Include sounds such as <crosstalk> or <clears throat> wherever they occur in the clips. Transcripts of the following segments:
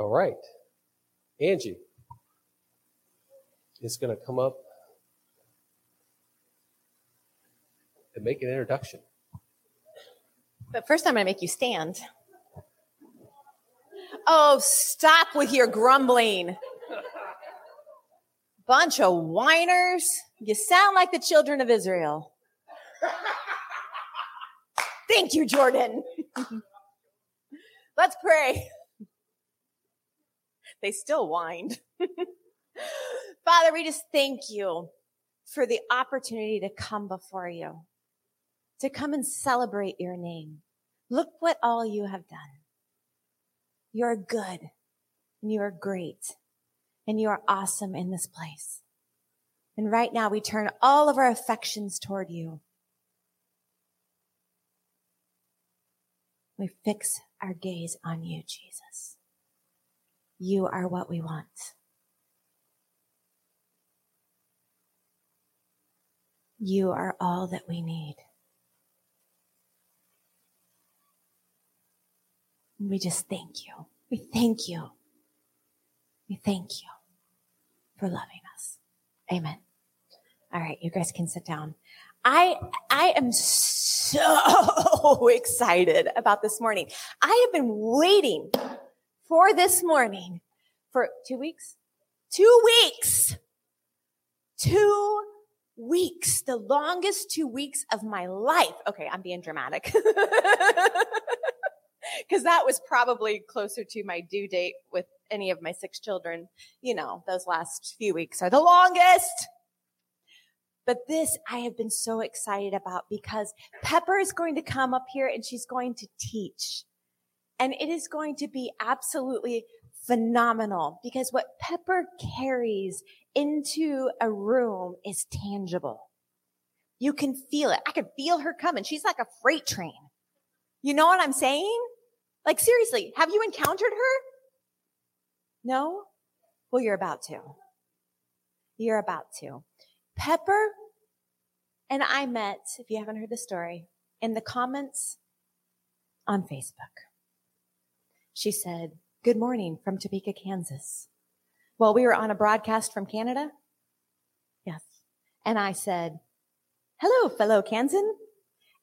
All right. Angie is going to come up and make an introduction. But first, I'm going to make you stand. Oh, stop with your grumbling. Bunch of whiners. You sound like the children of Israel. Thank you, Jordan. <laughs> Let's pray. They still whined. <laughs> Father, we just thank you for the opportunity to come before you, to come and celebrate your name. Look what all you have done. You're good and you are great and you are awesome in this place. And right now we turn all of our affections toward you. We fix our gaze on you, Jesus. You are what we want. You are all that we need. We just thank you. We thank you. We thank you for loving us. Amen. All right, you guys can sit down. I I am so <laughs> excited about this morning. I have been waiting for this morning for 2 weeks. 2 weeks. 2 weeks, the longest 2 weeks of my life. Okay, I'm being dramatic. <laughs> Cuz that was probably closer to my due date with any of my six children. You know, those last few weeks are the longest. But this I have been so excited about because Pepper is going to come up here and she's going to teach. And it is going to be absolutely phenomenal because what Pepper carries into a room is tangible. You can feel it. I can feel her coming. She's like a freight train. You know what I'm saying? Like seriously, have you encountered her? No? Well, you're about to. You're about to. Pepper and I met, if you haven't heard the story, in the comments on Facebook. She said, Good morning from Topeka, Kansas. Well, we were on a broadcast from Canada. Yes. And I said, Hello, fellow Kansan.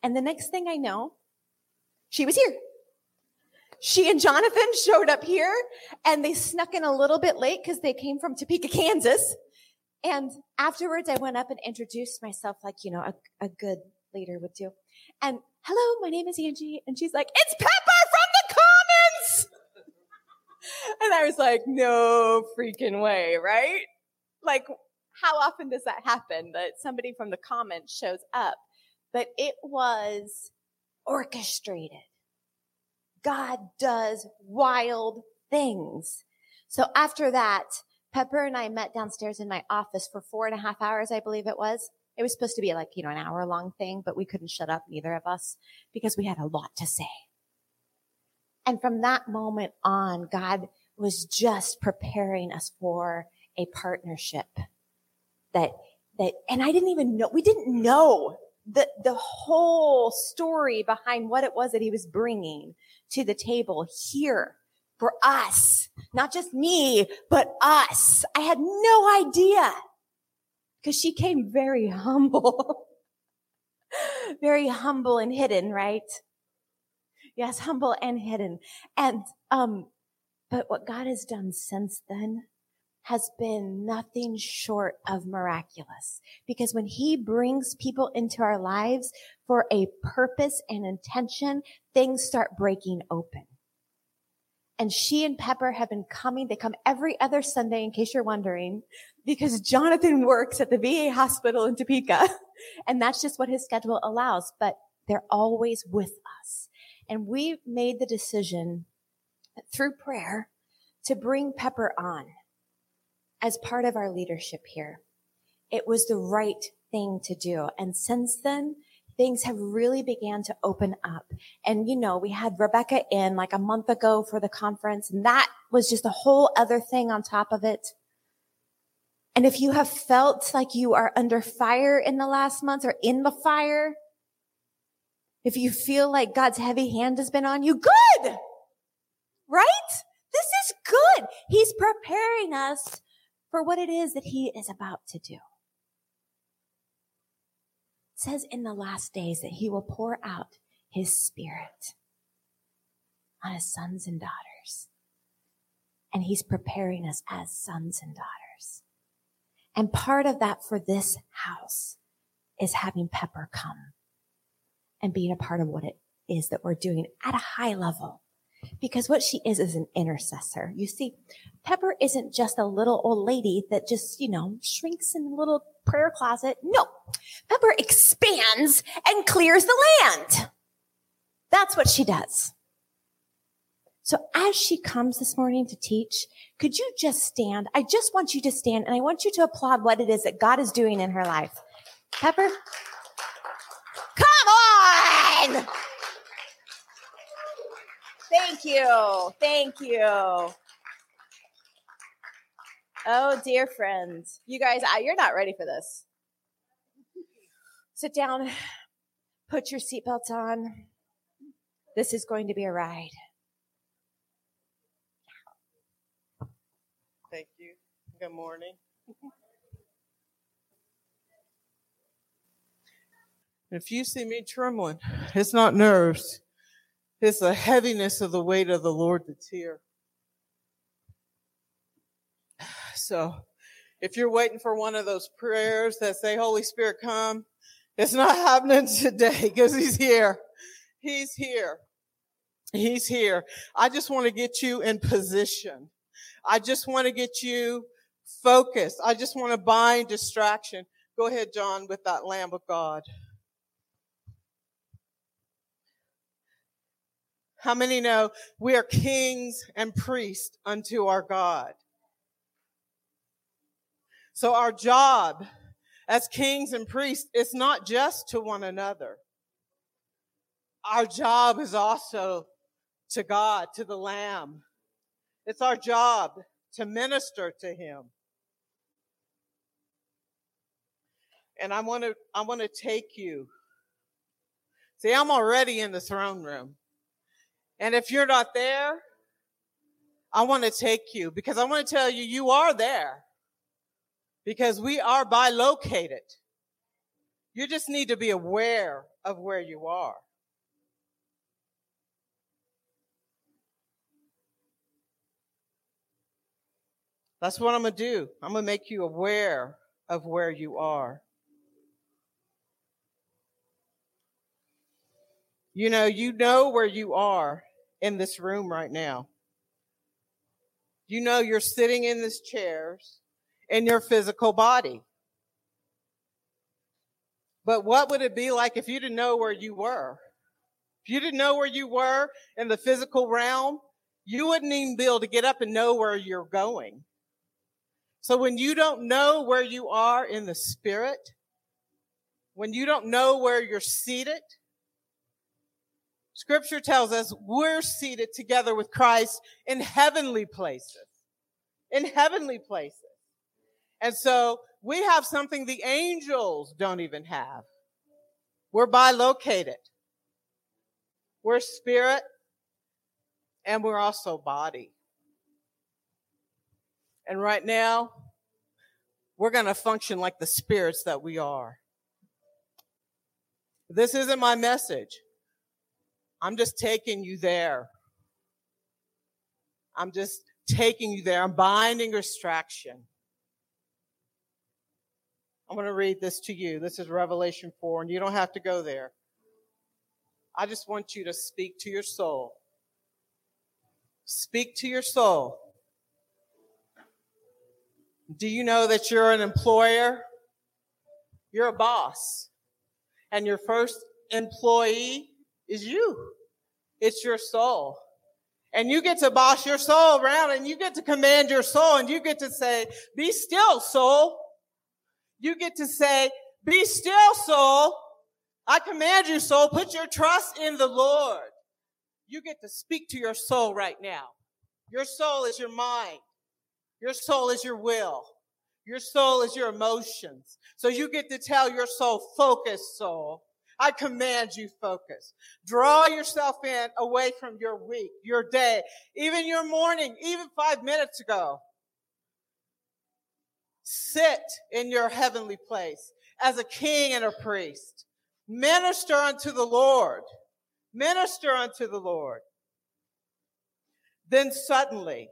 And the next thing I know, she was here. She and Jonathan showed up here and they snuck in a little bit late because they came from Topeka, Kansas. And afterwards, I went up and introduced myself like, you know, a, a good leader would do. And hello, my name is Angie. And she's like, it's comments. And I was like, no freaking way, right? Like, how often does that happen that somebody from the comments shows up? But it was orchestrated. God does wild things. So after that, Pepper and I met downstairs in my office for four and a half hours, I believe it was. It was supposed to be like, you know, an hour long thing, but we couldn't shut up, neither of us, because we had a lot to say. And from that moment on, God was just preparing us for a partnership that, that, and I didn't even know, we didn't know the, the whole story behind what it was that he was bringing to the table here for us, not just me, but us. I had no idea because she came very <laughs> humble, very humble and hidden, right? Yes, humble and hidden. And, um, but what God has done since then has been nothing short of miraculous. Because when he brings people into our lives for a purpose and intention, things start breaking open. And she and Pepper have been coming. They come every other Sunday, in case you're wondering, because Jonathan works at the VA hospital in Topeka. <laughs> And that's just what his schedule allows. But they're always with us. And we made the decision through prayer to bring Pepper on as part of our leadership here. It was the right thing to do. And since then, things have really began to open up. And, you know, we had Rebecca in like a month ago for the conference and that was just a whole other thing on top of it. And if you have felt like you are under fire in the last month or in the fire, if you feel like God's heavy hand has been on you, good, right? This is good. He's preparing us for what it is that he is about to do. It says in the last days that he will pour out his spirit on his sons and daughters. And he's preparing us as sons and daughters. And part of that for this house is having Pepper come and being a part of what it is that we're doing at a high level. Because what she is is an intercessor. You see, Pepper isn't just a little old lady that just, you know, shrinks in a little prayer closet. No. Pepper expands and clears the land. That's what she does. So as she comes this morning to teach, could you just stand? I just want you to stand and I want you to applaud what it is that God is doing in her life. Pepper? Come on! Thank you. Thank you. Oh, dear friends. You guys, you're not ready for this. Sit down. Put your seatbelts on. This is going to be a ride. Thank you. Good morning. <laughs> if you see me trembling, it's not nerves. It's the heaviness of the weight of the Lord that's here. So, if you're waiting for one of those prayers that say, Holy Spirit, come, it's not <laughs> happening today because He's here. He's here. He's here. I just want to get you in position. I just want to get you focused. I just want to bind distraction. Go ahead, John, with that Lamb of God. How many know we are kings and priests unto our God? So our job as kings and priests is not just to one another. Our job is also to God, to the Lamb. It's our job to minister to Him. And I want to, I want to take you. See, I'm already in the throne room. And if you're not there, I want to take you because I want to tell you, you are there because we are bilocated. You just need to be aware of where you are. That's what I'm going to do. I'm going to make you aware of where you are. You know, you know where you are in this room right now. You know you're sitting in these chairs in your physical body. But what would it be like if you didn't know where you were? If you didn't know where you were in the physical realm, you wouldn't even be able to get up and know where you're going. So when you don't know where you are in the spirit, when you don't know where you're seated, scripture tells us we're seated together with Christ in heavenly places. In heavenly places. And so we have something the angels don't even have. We're bilocated. We're spirit and we're also body. And right now, we're going to function like the spirits that we are. This isn't my message. I'm just taking you there. I'm just taking you there. I'm binding distraction. I'm going to read this to you. This is Revelation 4, and you don't have to go there. I just want you to speak to your soul. Speak to your soul. Do you know that you're an employer? You're a boss. And your first employee is you. It's your soul. And you get to boss your soul around and you get to command your soul and you get to say, be still, soul. You get to say, be still, soul. I command you, soul, put your trust in the Lord. You get to speak to your soul right now. Your soul is your mind. Your soul is your will. Your soul is your emotions. So you get to tell your soul, focus, soul. I command you focus. Draw yourself in away from your week, your day, even your morning, even five minutes ago. sit in your heavenly place as a king and a priest. Minister unto the Lord. Minister unto the Lord. Then suddenly,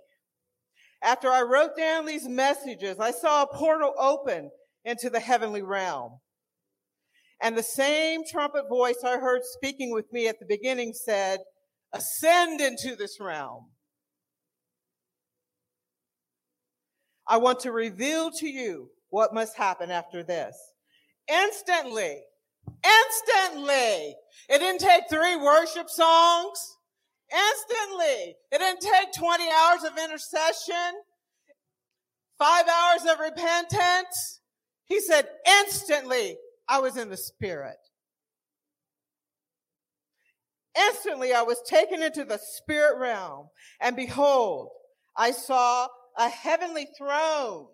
after I wrote down these messages, I saw a portal open into the heavenly realm. And the same trumpet voice I heard speaking with me at the beginning said, ascend into this realm. I want to reveal to you what must happen after this. Instantly, instantly. It didn't take three worship songs. Instantly. It didn't take 20 hours of intercession, five hours of repentance. He said, instantly, I was in the spirit. Instantly, I was taken into the spirit realm, and behold, I saw a heavenly throne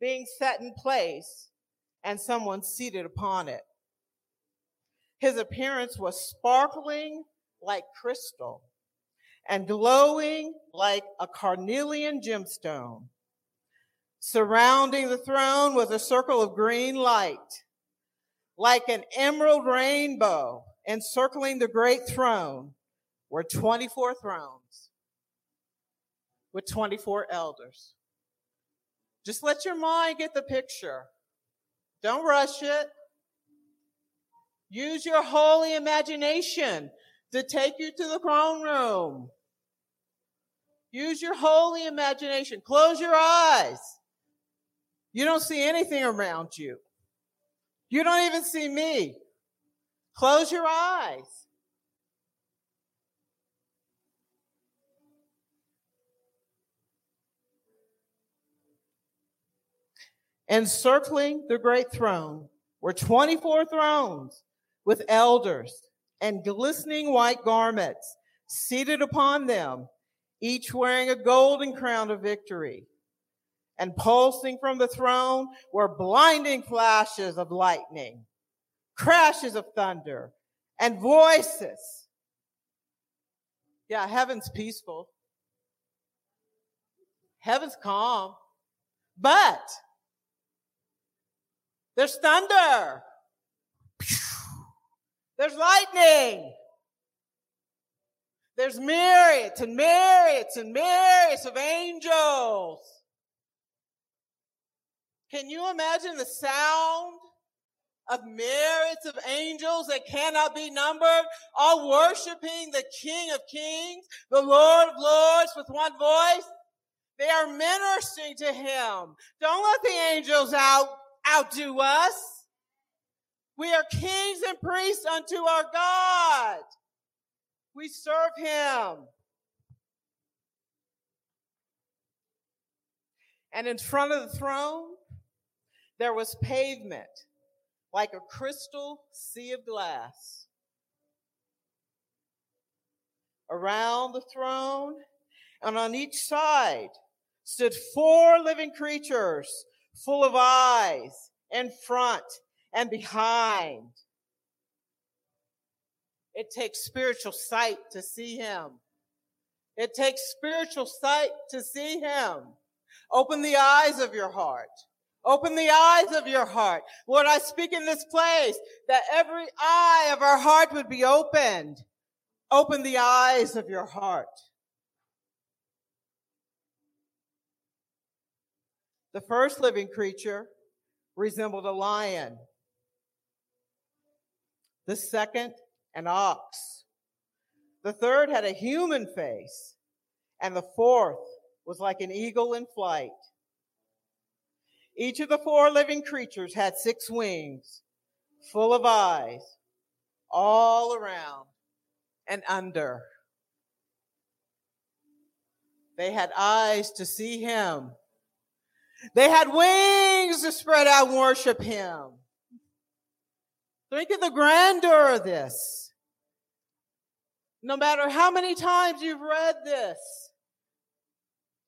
being set in place and someone seated upon it. His appearance was sparkling like crystal and glowing like a carnelian gemstone. Surrounding the throne was a circle of green light, like an emerald rainbow encircling the great throne were 24 thrones with 24 elders. Just let your mind get the picture. Don't rush it. Use your holy imagination to take you to the throne room. Use your holy imagination. Close your eyes. You don't see anything around you. You don't even see me. Close your eyes. Encircling the great throne were 24 thrones with elders and glistening white garments seated upon them, each wearing a golden crown of victory. And pulsing from the throne were blinding flashes of lightning, crashes of thunder, and voices. Yeah, heaven's peaceful. Heaven's calm. But there's thunder. There's lightning. There's myriads and myriads and myriads of angels. Can you imagine the sound of myriads of angels that cannot be numbered, all worshiping the King of Kings, the Lord of Lords with one voice? They are ministering to him. Don't let the angels out outdo us. We are kings and priests unto our God. We serve him. And in front of the throne, there was pavement like a crystal sea of glass. Around the throne and on each side stood four living creatures full of eyes in front and behind. It takes spiritual sight to see him. It takes spiritual sight to see him. Open the eyes of your heart. Open the eyes of your heart. Lord, I speak in this place that every eye of our heart would be opened. Open the eyes of your heart. The first living creature resembled a lion. The second, an ox. The third had a human face. And the fourth was like an eagle in flight. Each of the four living creatures had six wings, full of eyes, all around and under. They had eyes to see him they had wings to spread out and worship him. Think of the grandeur of this. No matter how many times you've read this,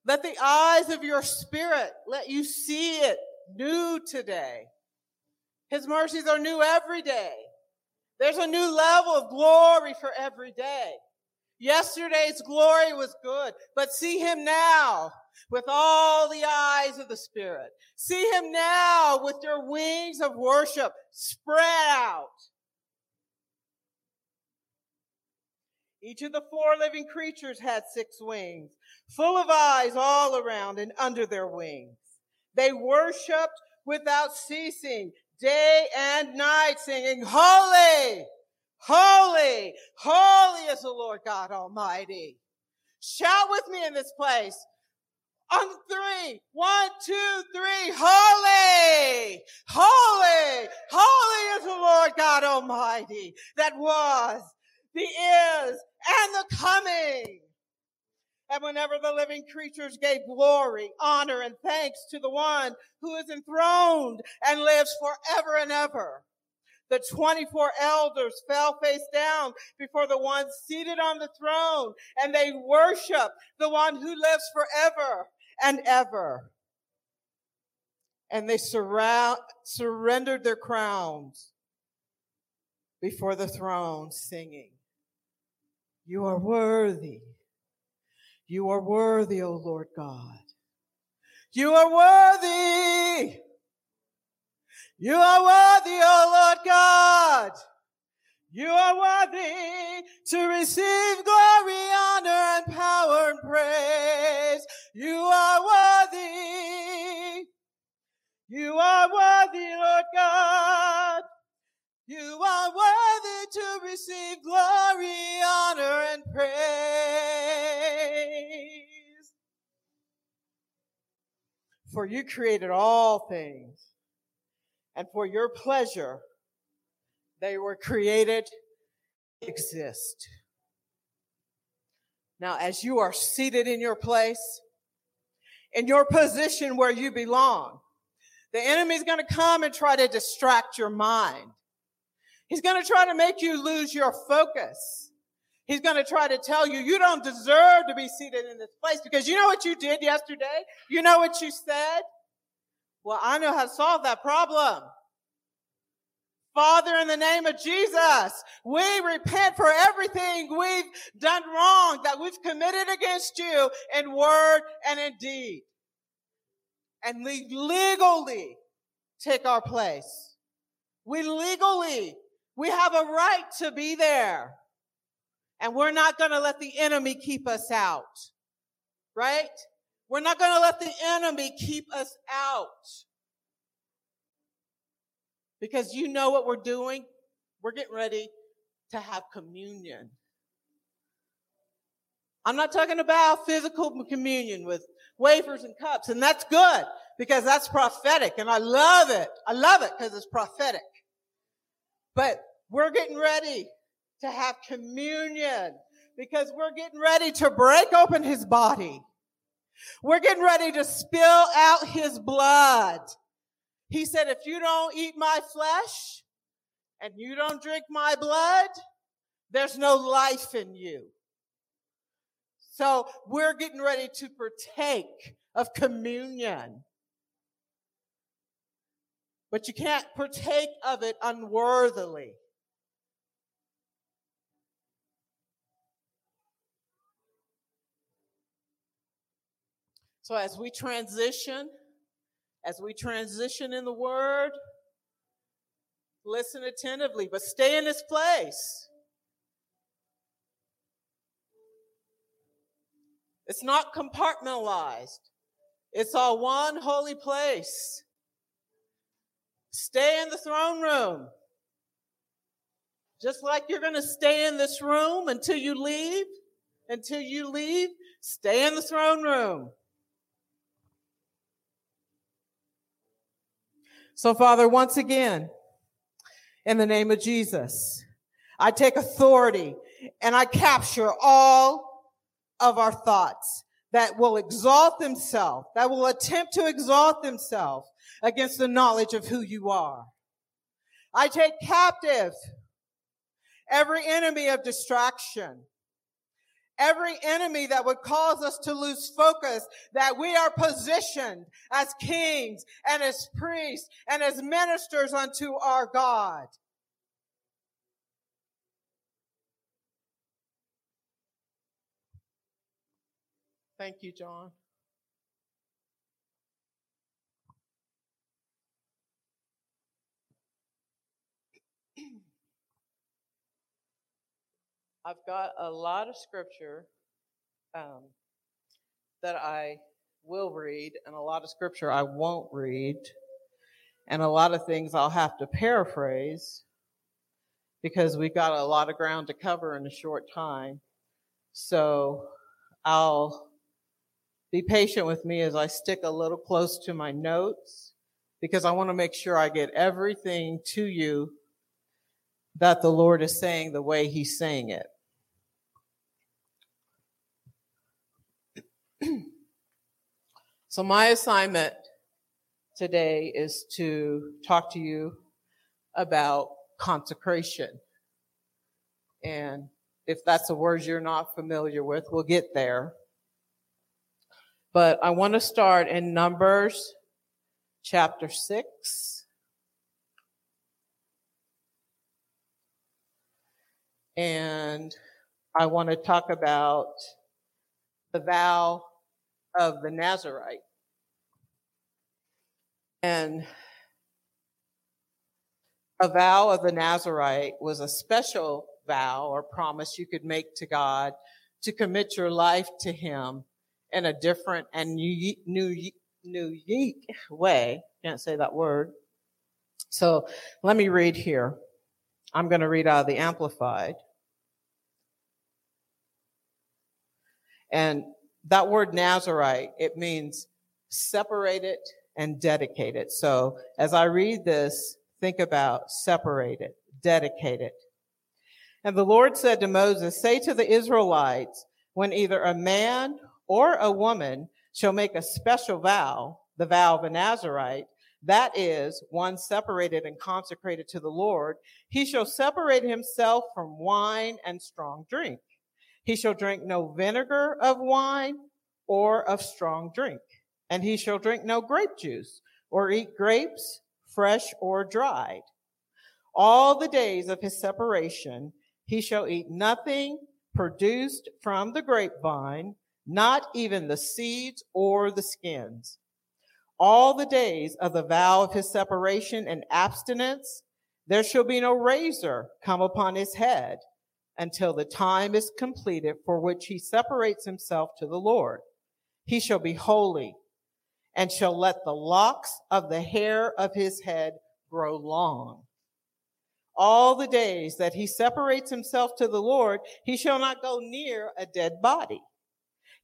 let the eyes of your spirit let you see it new today. His mercies are new every day. There's a new level of glory for every day. Yesterday's glory was good, but see him now with all the eyes of the Spirit. See him now with your wings of worship spread out. Each of the four living creatures had six wings, full of eyes all around and under their wings. They worshiped without ceasing, day and night, singing, Holy, Holy, Holy is the Lord God Almighty. Shout with me in this place. On three. One, two, three. Holy, holy, holy is the Lord God Almighty that was, the is, and the coming. And whenever the living creatures gave glory, honor, and thanks to the one who is enthroned and lives forever and ever, the 24 elders fell face down before the one seated on the throne and they worship the one who lives forever and ever. And they surround, surrendered their crowns before the throne singing, you are worthy. You are worthy, O Lord God. You are worthy. You are worthy, O Lord God. You are worthy to receive glory, honor, and power and praise. You are worthy. You are worthy, Lord God. You are worthy to receive glory, honor, and praise. For you created all things, and for your pleasure they were created exist. Now, as you are seated in your place, in your position where you belong, the enemy's going to come and try to distract your mind. He's going to try to make you lose your focus. He's going to try to tell you, you don't deserve to be seated in this place because you know what you did yesterday? You know what you said? Well, I know how to solve that problem. Father, in the name of Jesus, we repent for everything we've done wrong, that we've committed against you in word and in deed. And we legally take our place. We legally we have a right to be there. And we're not going to let the enemy keep us out. Right? We're not going to let the enemy keep us out. Because you know what we're doing? We're getting ready to have communion. I'm not talking about physical communion with wafers and cups, and that's good because that's prophetic, and I love it. I love it because it's prophetic. But we're getting ready to have communion because we're getting ready to break open his body. We're getting ready to spill out his blood. He said, if you don't eat my flesh and you don't drink my blood, there's no life in you. So we're getting ready to partake of communion but you can't partake of it unworthily. So as we transition, as we transition in the word, listen attentively, but stay in this place. It's not compartmentalized. It's all one holy place. Stay in the throne room. Just like you're going to stay in this room until you leave, until you leave, stay in the throne room. So, Father, once again, in the name of Jesus, I take authority and I capture all of our thoughts that will exalt themselves, that will attempt to exalt themselves against the knowledge of who you are. I take captive every enemy of distraction, Every enemy that would cause us to lose focus, that we are positioned as kings and as priests and as ministers unto our God. Thank you, John. I've got a lot of scripture um, that I will read, and a lot of scripture I won't read, and a lot of things I'll have to paraphrase because we've got a lot of ground to cover in a short time. So I'll be patient with me as I stick a little close to my notes because I want to make sure I get everything to you that the Lord is saying the way He's saying it. So, my assignment today is to talk to you about consecration. And if that's a word you're not familiar with, we'll get there. But I want to start in Numbers chapter 6. And I want to talk about the vow of the Nazarite. And a vow of the Nazarite was a special vow or promise you could make to God to commit your life to Him in a different and new, new, unique way. Can't say that word. So let me read here. I'm going to read out of the Amplified. And that word Nazarite, it means separated and dedicated. So as I read this, think about separated, dedicated. And the Lord said to Moses, say to the Israelites, when either a man or a woman shall make a special vow, the vow of a Nazarite, that is, one separated and consecrated to the Lord, he shall separate himself from wine and strong drink. He shall drink no vinegar of wine or of strong drink, and he shall drink no grape juice or eat grapes, fresh or dried. All the days of his separation, he shall eat nothing produced from the grapevine, not even the seeds or the skins. All the days of the vow of his separation and abstinence, there shall be no razor come upon his head until the time is completed for which he separates himself to the Lord. He shall be holy and shall let the locks of the hair of his head grow long. All the days that he separates himself to the Lord, he shall not go near a dead body.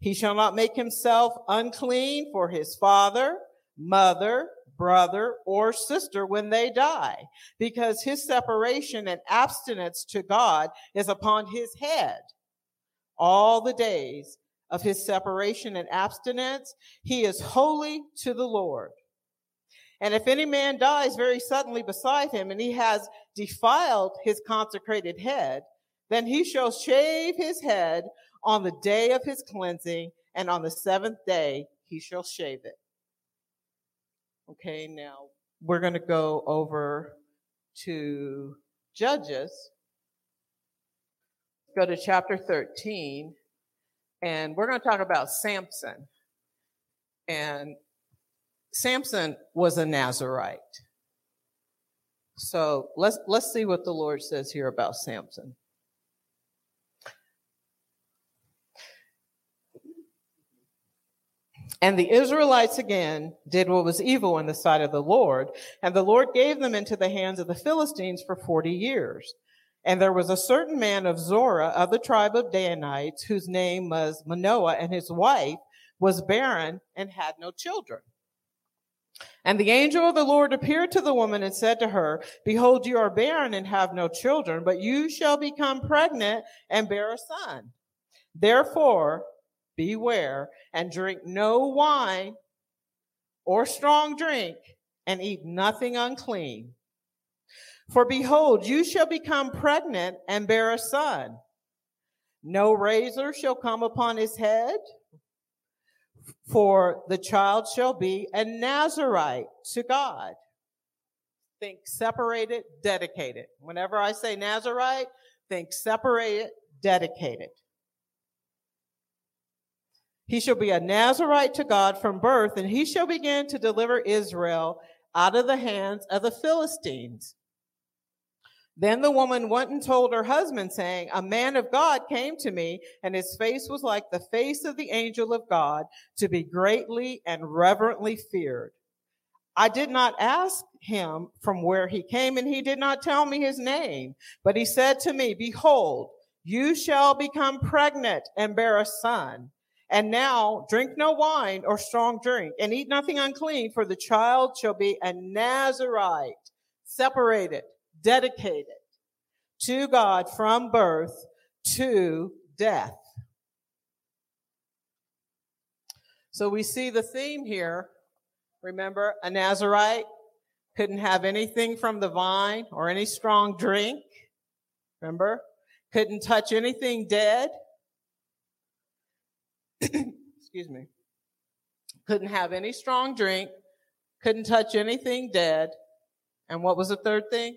He shall not make himself unclean for his father, mother, brother, or sister when they die, because his separation and abstinence to God is upon his head. All the days of his separation and abstinence, he is holy to the Lord. And if any man dies very suddenly beside him and he has defiled his consecrated head, then he shall shave his head on the day of his cleansing, and on the seventh day he shall shave it. Okay, now we're going to go over to Judges. Go to chapter 13, and we're going to talk about Samson. And Samson was a Nazarite. So let's let's see what the Lord says here about Samson. And the Israelites again did what was evil in the sight of the Lord, and the Lord gave them into the hands of the Philistines for 40 years. And there was a certain man of Zorah of the tribe of Danites whose name was Manoah, and his wife was barren and had no children. And the angel of the Lord appeared to the woman and said to her, Behold, you are barren and have no children, but you shall become pregnant and bear a son. Therefore, beware and drink no wine or strong drink and eat nothing unclean. For behold, you shall become pregnant and bear a son. No razor shall come upon his head, for the child shall be a Nazarite to God. Think separated, dedicated. Whenever I say Nazarite, think separated, dedicated. He shall be a Nazarite to God from birth, and he shall begin to deliver Israel out of the hands of the Philistines. Then the woman went and told her husband, saying, A man of God came to me, and his face was like the face of the angel of God, to be greatly and reverently feared. I did not ask him from where he came, and he did not tell me his name. But he said to me, Behold, you shall become pregnant and bear a son. And now drink no wine or strong drink, and eat nothing unclean, for the child shall be a Nazarite, separated, dedicated to God from birth to death. So we see the theme here. Remember, a Nazarite couldn't have anything from the vine or any strong drink. Remember? Couldn't touch anything dead. <clears throat> Excuse me. Couldn't have any strong drink. Couldn't touch anything dead. And what was the third thing?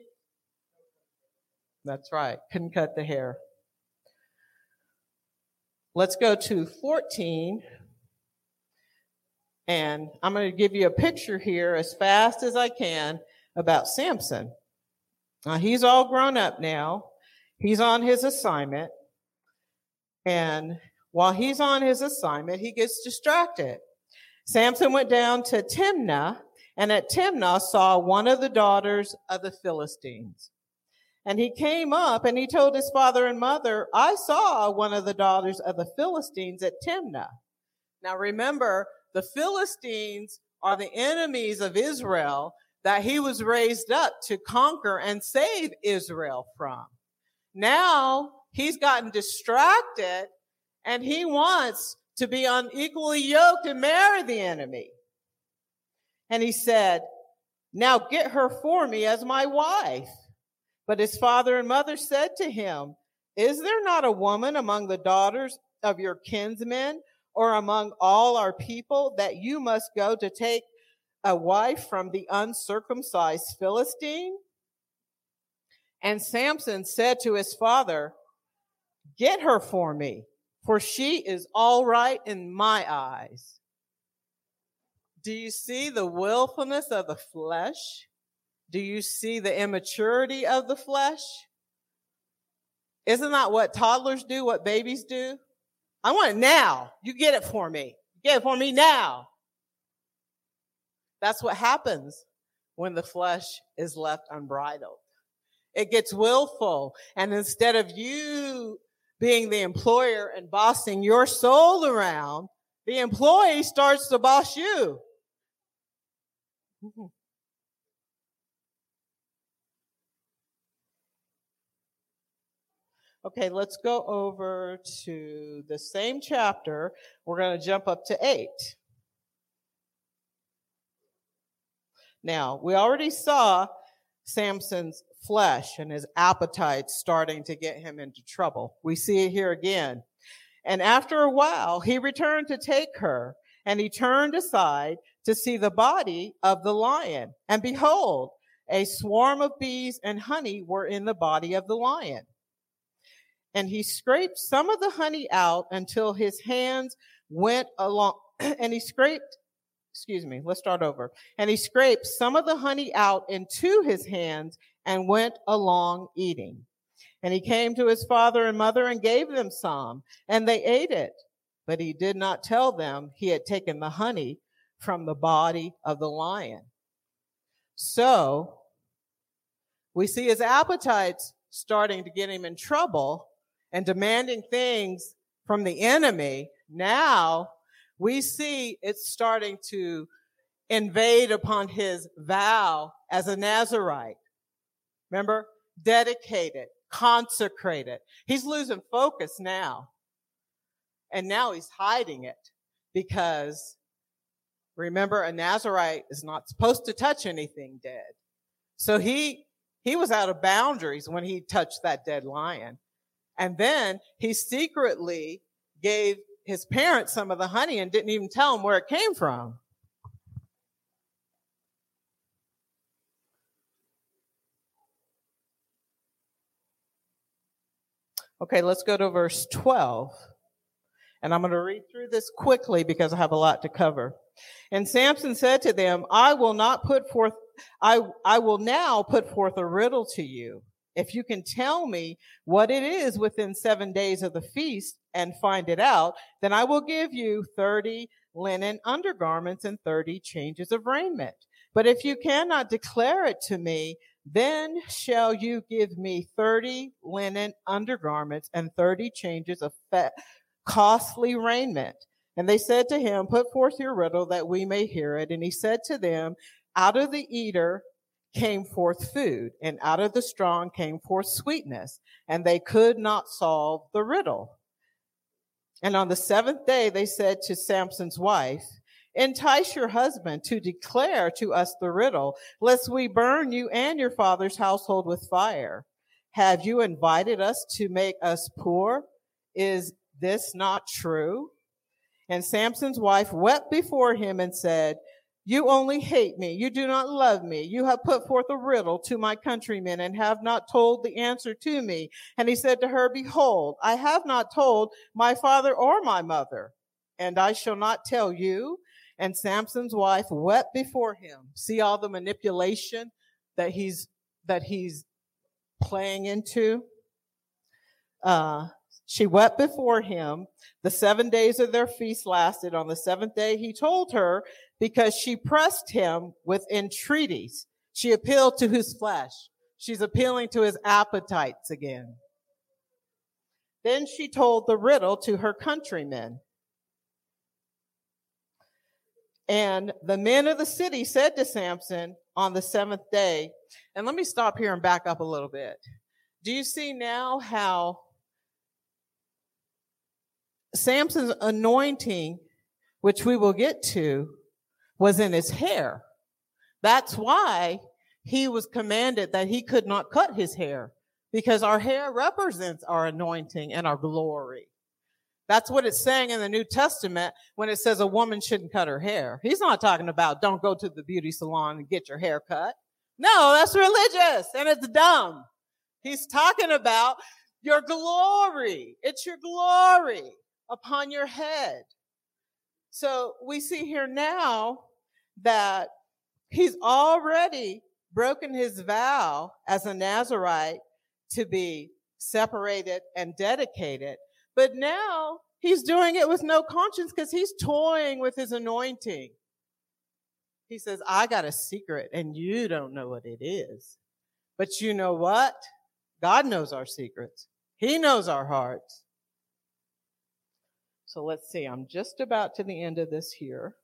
That's right. Couldn't cut the hair. Let's go to 14. And I'm going to give you a picture here as fast as I can about Samson. Now, he's all grown up now. He's on his assignment. And while he's on his assignment, he gets distracted. Samson went down to Timnah and at Timnah saw one of the daughters of the Philistines. And he came up and he told his father and mother, I saw one of the daughters of the Philistines at Timnah. Now remember, the Philistines are the enemies of Israel that he was raised up to conquer and save Israel from. Now he's gotten distracted and he wants to be unequally yoked and marry the enemy. And he said, now get her for me as my wife. But his father and mother said to him, is there not a woman among the daughters of your kinsmen or among all our people that you must go to take a wife from the uncircumcised Philistine? And Samson said to his father, get her for me, for she is all right in my eyes. Do you see the willfulness of the flesh? Do you see the immaturity of the flesh? Isn't that what toddlers do, what babies do? I want it now. You get it for me. Get it for me now. That's what happens when the flesh is left unbridled. It gets willful. And instead of you being the employer and bossing your soul around, the employee starts to boss you. Mm-hmm. Okay, let's go over to the same chapter. We're going to jump up to eight. Now, we already saw Samson's flesh and his appetite starting to get him into trouble. We see it here again. And after a while, he returned to take her, and he turned aside to see the body of the lion. And behold, a swarm of bees and honey were in the body of the lion and he scraped some of the honey out until his hands went along, <clears throat> and he scraped, excuse me, let's start over. And he scraped some of the honey out into his hands and went along eating. And he came to his father and mother and gave them some, and they ate it. But he did not tell them he had taken the honey from the body of the lion. So, we see his appetites starting to get him in trouble and demanding things from the enemy, now we see it's starting to invade upon his vow as a Nazarite. Remember? Dedicated, consecrated. He's losing focus now. And now he's hiding it because remember, a Nazarite is not supposed to touch anything dead. So he, he was out of boundaries when he touched that dead lion. And then he secretly gave his parents some of the honey and didn't even tell them where it came from. Okay, let's go to verse 12. And I'm going to read through this quickly because I have a lot to cover. And Samson said to them, I will not put forth, I, I will now put forth a riddle to you. If you can tell me what it is within seven days of the feast and find it out, then I will give you 30 linen undergarments and 30 changes of raiment. But if you cannot declare it to me, then shall you give me 30 linen undergarments and 30 changes of costly raiment. And they said to him, put forth your riddle that we may hear it. And he said to them, out of the eater came forth food and out of the strong came forth sweetness. And they could not solve the riddle. And on the seventh day, they said to Samson's wife, entice your husband to declare to us the riddle, lest we burn you and your father's household with fire. Have you invited us to make us poor? Is this not true? And Samson's wife wept before him and said, you only hate me. You do not love me. You have put forth a riddle to my countrymen and have not told the answer to me. And he said to her, behold, I have not told my father or my mother, and I shall not tell you. And Samson's wife wept before him. See all the manipulation that he's, that he's playing into? Uh, she wept before him. The seven days of their feast lasted. On the seventh day, he told her because she pressed him with entreaties. She appealed to his flesh. She's appealing to his appetites again. Then she told the riddle to her countrymen. And the men of the city said to Samson on the seventh day, and let me stop here and back up a little bit. Do you see now how Samson's anointing, which we will get to, was in his hair. That's why he was commanded that he could not cut his hair because our hair represents our anointing and our glory. That's what it's saying in the New Testament when it says a woman shouldn't cut her hair. He's not talking about don't go to the beauty salon and get your hair cut. No, that's religious and it's dumb. He's talking about your glory. It's your glory upon your head. So we see here now that he's already broken his vow as a Nazarite to be separated and dedicated. But now he's doing it with no conscience because he's toying with his anointing. He says, I got a secret and you don't know what it is. But you know what? God knows our secrets. He knows our hearts. So let's see. I'm just about to the end of this here.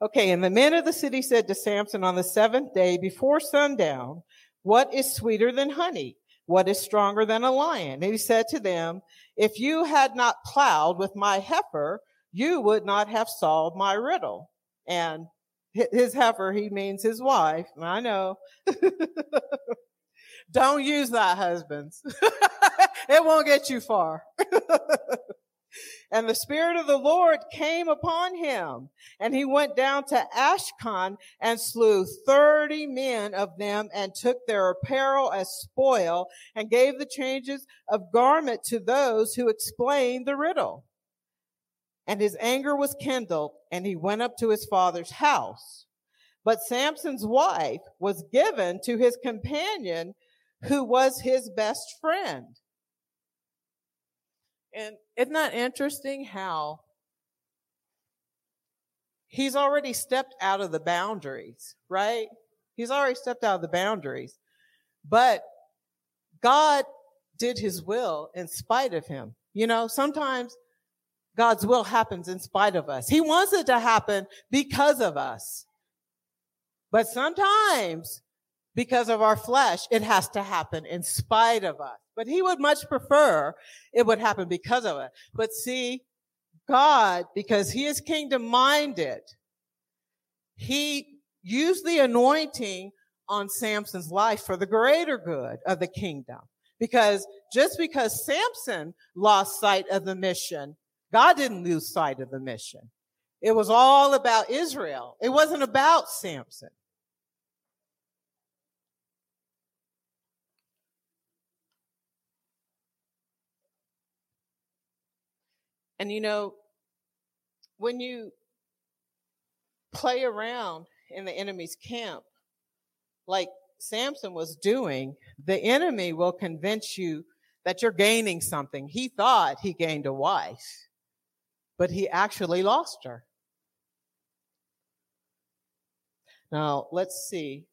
Okay. And the men of the city said to Samson on the seventh day before sundown, what is sweeter than honey? What is stronger than a lion? And he said to them, if you had not plowed with my heifer, you would not have solved my riddle. And his heifer, he means his wife. I know. <laughs> Don't use that, husbands. <laughs> it won't get you far. <laughs> And the Spirit of the Lord came upon him, and he went down to Ashkelon and slew thirty men of them and took their apparel as spoil and gave the changes of garment to those who explained the riddle. And his anger was kindled, and he went up to his father's house. But Samson's wife was given to his companion who was his best friend. And isn't that interesting how he's already stepped out of the boundaries, right? He's already stepped out of the boundaries. But God did his will in spite of him. You know, sometimes God's will happens in spite of us. He wants it to happen because of us. But sometimes because of our flesh, it has to happen in spite of us. But he would much prefer it would happen because of it. But see, God, because he is kingdom minded, he used the anointing on Samson's life for the greater good of the kingdom. Because just because Samson lost sight of the mission, God didn't lose sight of the mission. It was all about Israel. It wasn't about Samson. And you know, when you play around in the enemy's camp, like Samson was doing, the enemy will convince you that you're gaining something. He thought he gained a wife, but he actually lost her. Now, let's see.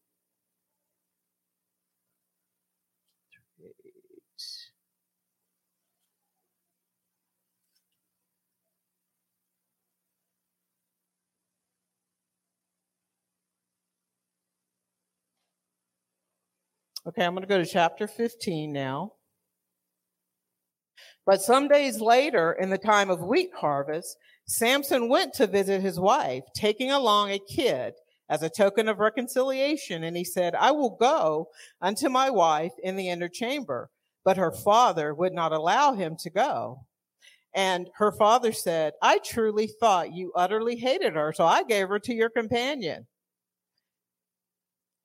Okay, I'm going to go to chapter 15 now. But some days later, in the time of wheat harvest, Samson went to visit his wife, taking along a kid as a token of reconciliation. And he said, I will go unto my wife in the inner chamber. But her father would not allow him to go. And her father said, I truly thought you utterly hated her, so I gave her to your companion.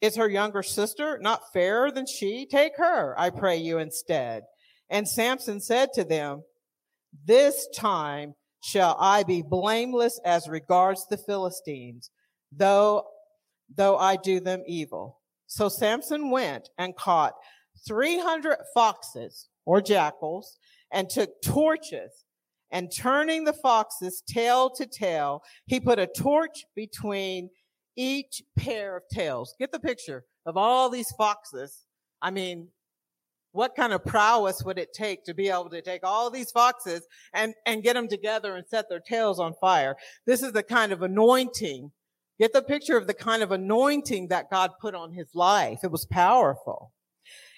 Is her younger sister not fairer than she? Take her, I pray you instead. And Samson said to them, this time shall I be blameless as regards the Philistines, though, though I do them evil. So Samson went and caught 300 foxes or jackals and took torches and turning the foxes tail to tail, he put a torch between each pair of tails. Get the picture of all these foxes. I mean, what kind of prowess would it take to be able to take all these foxes and, and get them together and set their tails on fire? This is the kind of anointing. Get the picture of the kind of anointing that God put on his life. It was powerful.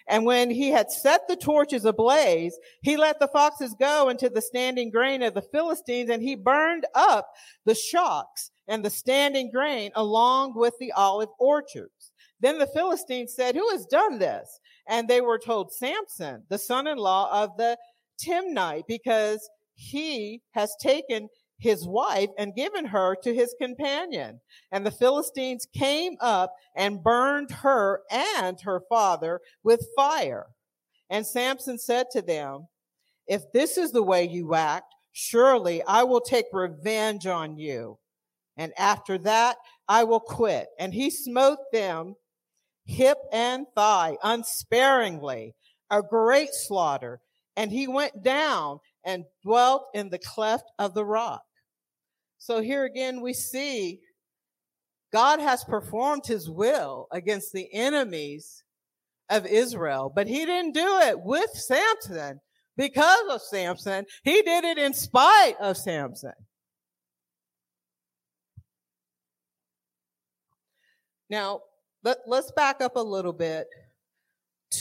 And when he had set the torches ablaze, he let the foxes go into the standing grain of the Philistines and he burned up the shocks and the standing grain along with the olive orchards. Then the Philistines said, who has done this? And they were told Samson, the son-in-law of the Timnite, because he has taken his wife and given her to his companion. And the Philistines came up and burned her and her father with fire. And Samson said to them, if this is the way you act, surely I will take revenge on you and after that I will quit. And he smote them hip and thigh unsparingly, a great slaughter. And he went down and dwelt in the cleft of the rock. So here again we see God has performed his will against the enemies of Israel, but he didn't do it with Samson because of Samson. He did it in spite of Samson. Now, let, us back up a little bit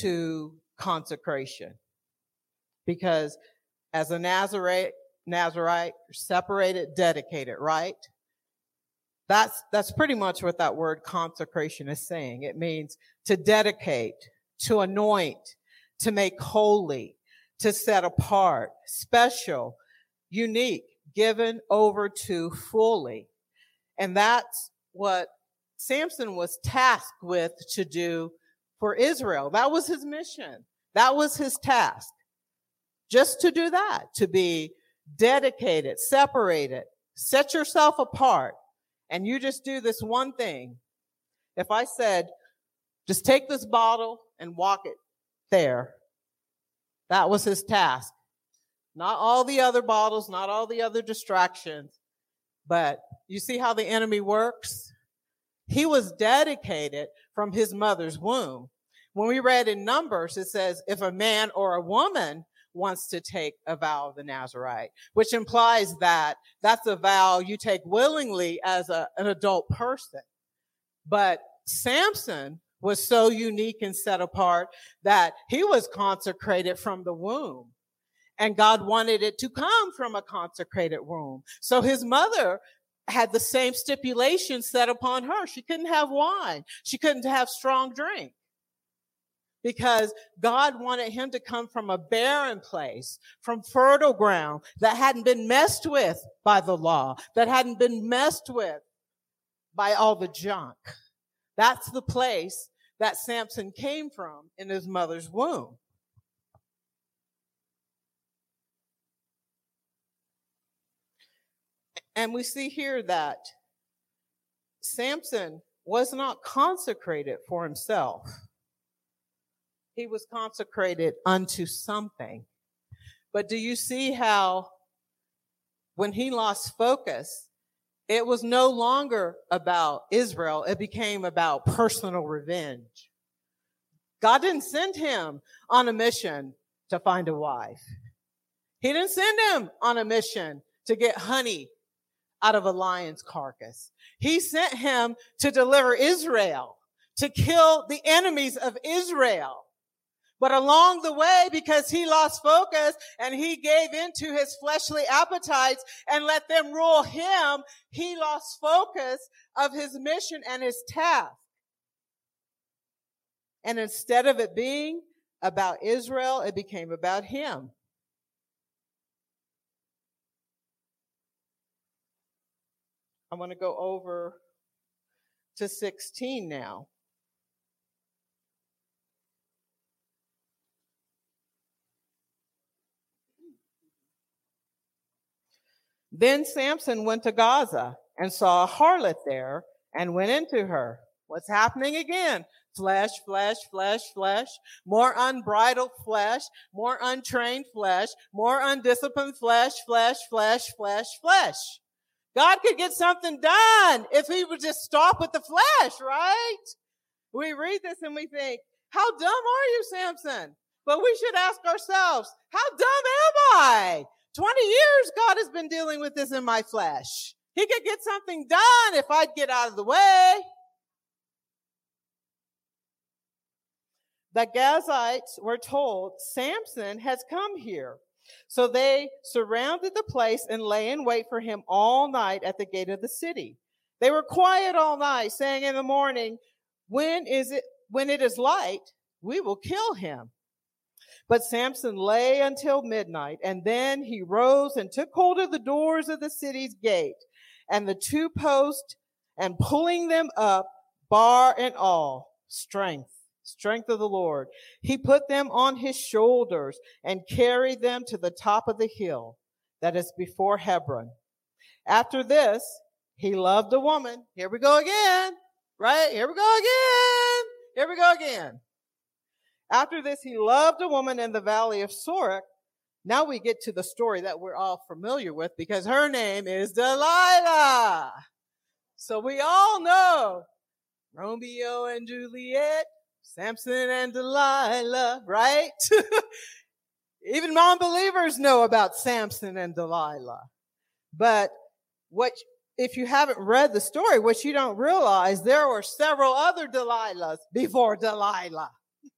to consecration. Because as a Nazarite, Nazarite, separated, dedicated, right? That's, that's pretty much what that word consecration is saying. It means to dedicate, to anoint, to make holy, to set apart, special, unique, given over to fully. And that's what Samson was tasked with to do for Israel. That was his mission. That was his task. Just to do that, to be dedicated, separated, set yourself apart, and you just do this one thing. If I said, just take this bottle and walk it there, that was his task. Not all the other bottles, not all the other distractions, but you see how the enemy works? He was dedicated from his mother's womb. When we read in Numbers, it says, if a man or a woman wants to take a vow of the Nazarite, which implies that that's a vow you take willingly as a, an adult person. But Samson was so unique and set apart that he was consecrated from the womb. And God wanted it to come from a consecrated womb. So his mother had the same stipulations set upon her. She couldn't have wine. She couldn't have strong drink because God wanted him to come from a barren place, from fertile ground that hadn't been messed with by the law, that hadn't been messed with by all the junk. That's the place that Samson came from in his mother's womb. And we see here that Samson was not consecrated for himself. He was consecrated unto something. But do you see how when he lost focus, it was no longer about Israel. It became about personal revenge. God didn't send him on a mission to find a wife. He didn't send him on a mission to get honey out of a lion's carcass. He sent him to deliver Israel, to kill the enemies of Israel. But along the way, because he lost focus and he gave into his fleshly appetites and let them rule him, he lost focus of his mission and his task. And instead of it being about Israel, it became about him. I want to go over to 16 now. Then Samson went to Gaza and saw a harlot there and went into her. What's happening again? Flesh, flesh, flesh, flesh, more unbridled flesh, more untrained flesh, more undisciplined flesh, flesh, flesh, flesh, flesh. God could get something done if he would just stop with the flesh, right? We read this and we think, how dumb are you, Samson? But we should ask ourselves, how dumb am I? 20 years God has been dealing with this in my flesh. He could get something done if I'd get out of the way. The Gazites were told, Samson has come here. So they surrounded the place and lay in wait for him all night at the gate of the city. They were quiet all night, saying in the morning, when is it, when it is light, we will kill him. But Samson lay until midnight, and then he rose and took hold of the doors of the city's gate and the two posts, and pulling them up, bar and all, strength, strength of the Lord. He put them on his shoulders and carried them to the top of the hill that is before Hebron. After this, he loved a woman. Here we go again, right? Here we go again. Here we go again. After this, he loved a woman in the valley of Sorek. Now we get to the story that we're all familiar with because her name is Delilah. So we all know Romeo and Juliet, Samson and Delilah, right? <laughs> Even non-believers know about Samson and Delilah. But what, if you haven't read the story, what you don't realize, there were several other Delilahs before Delilah.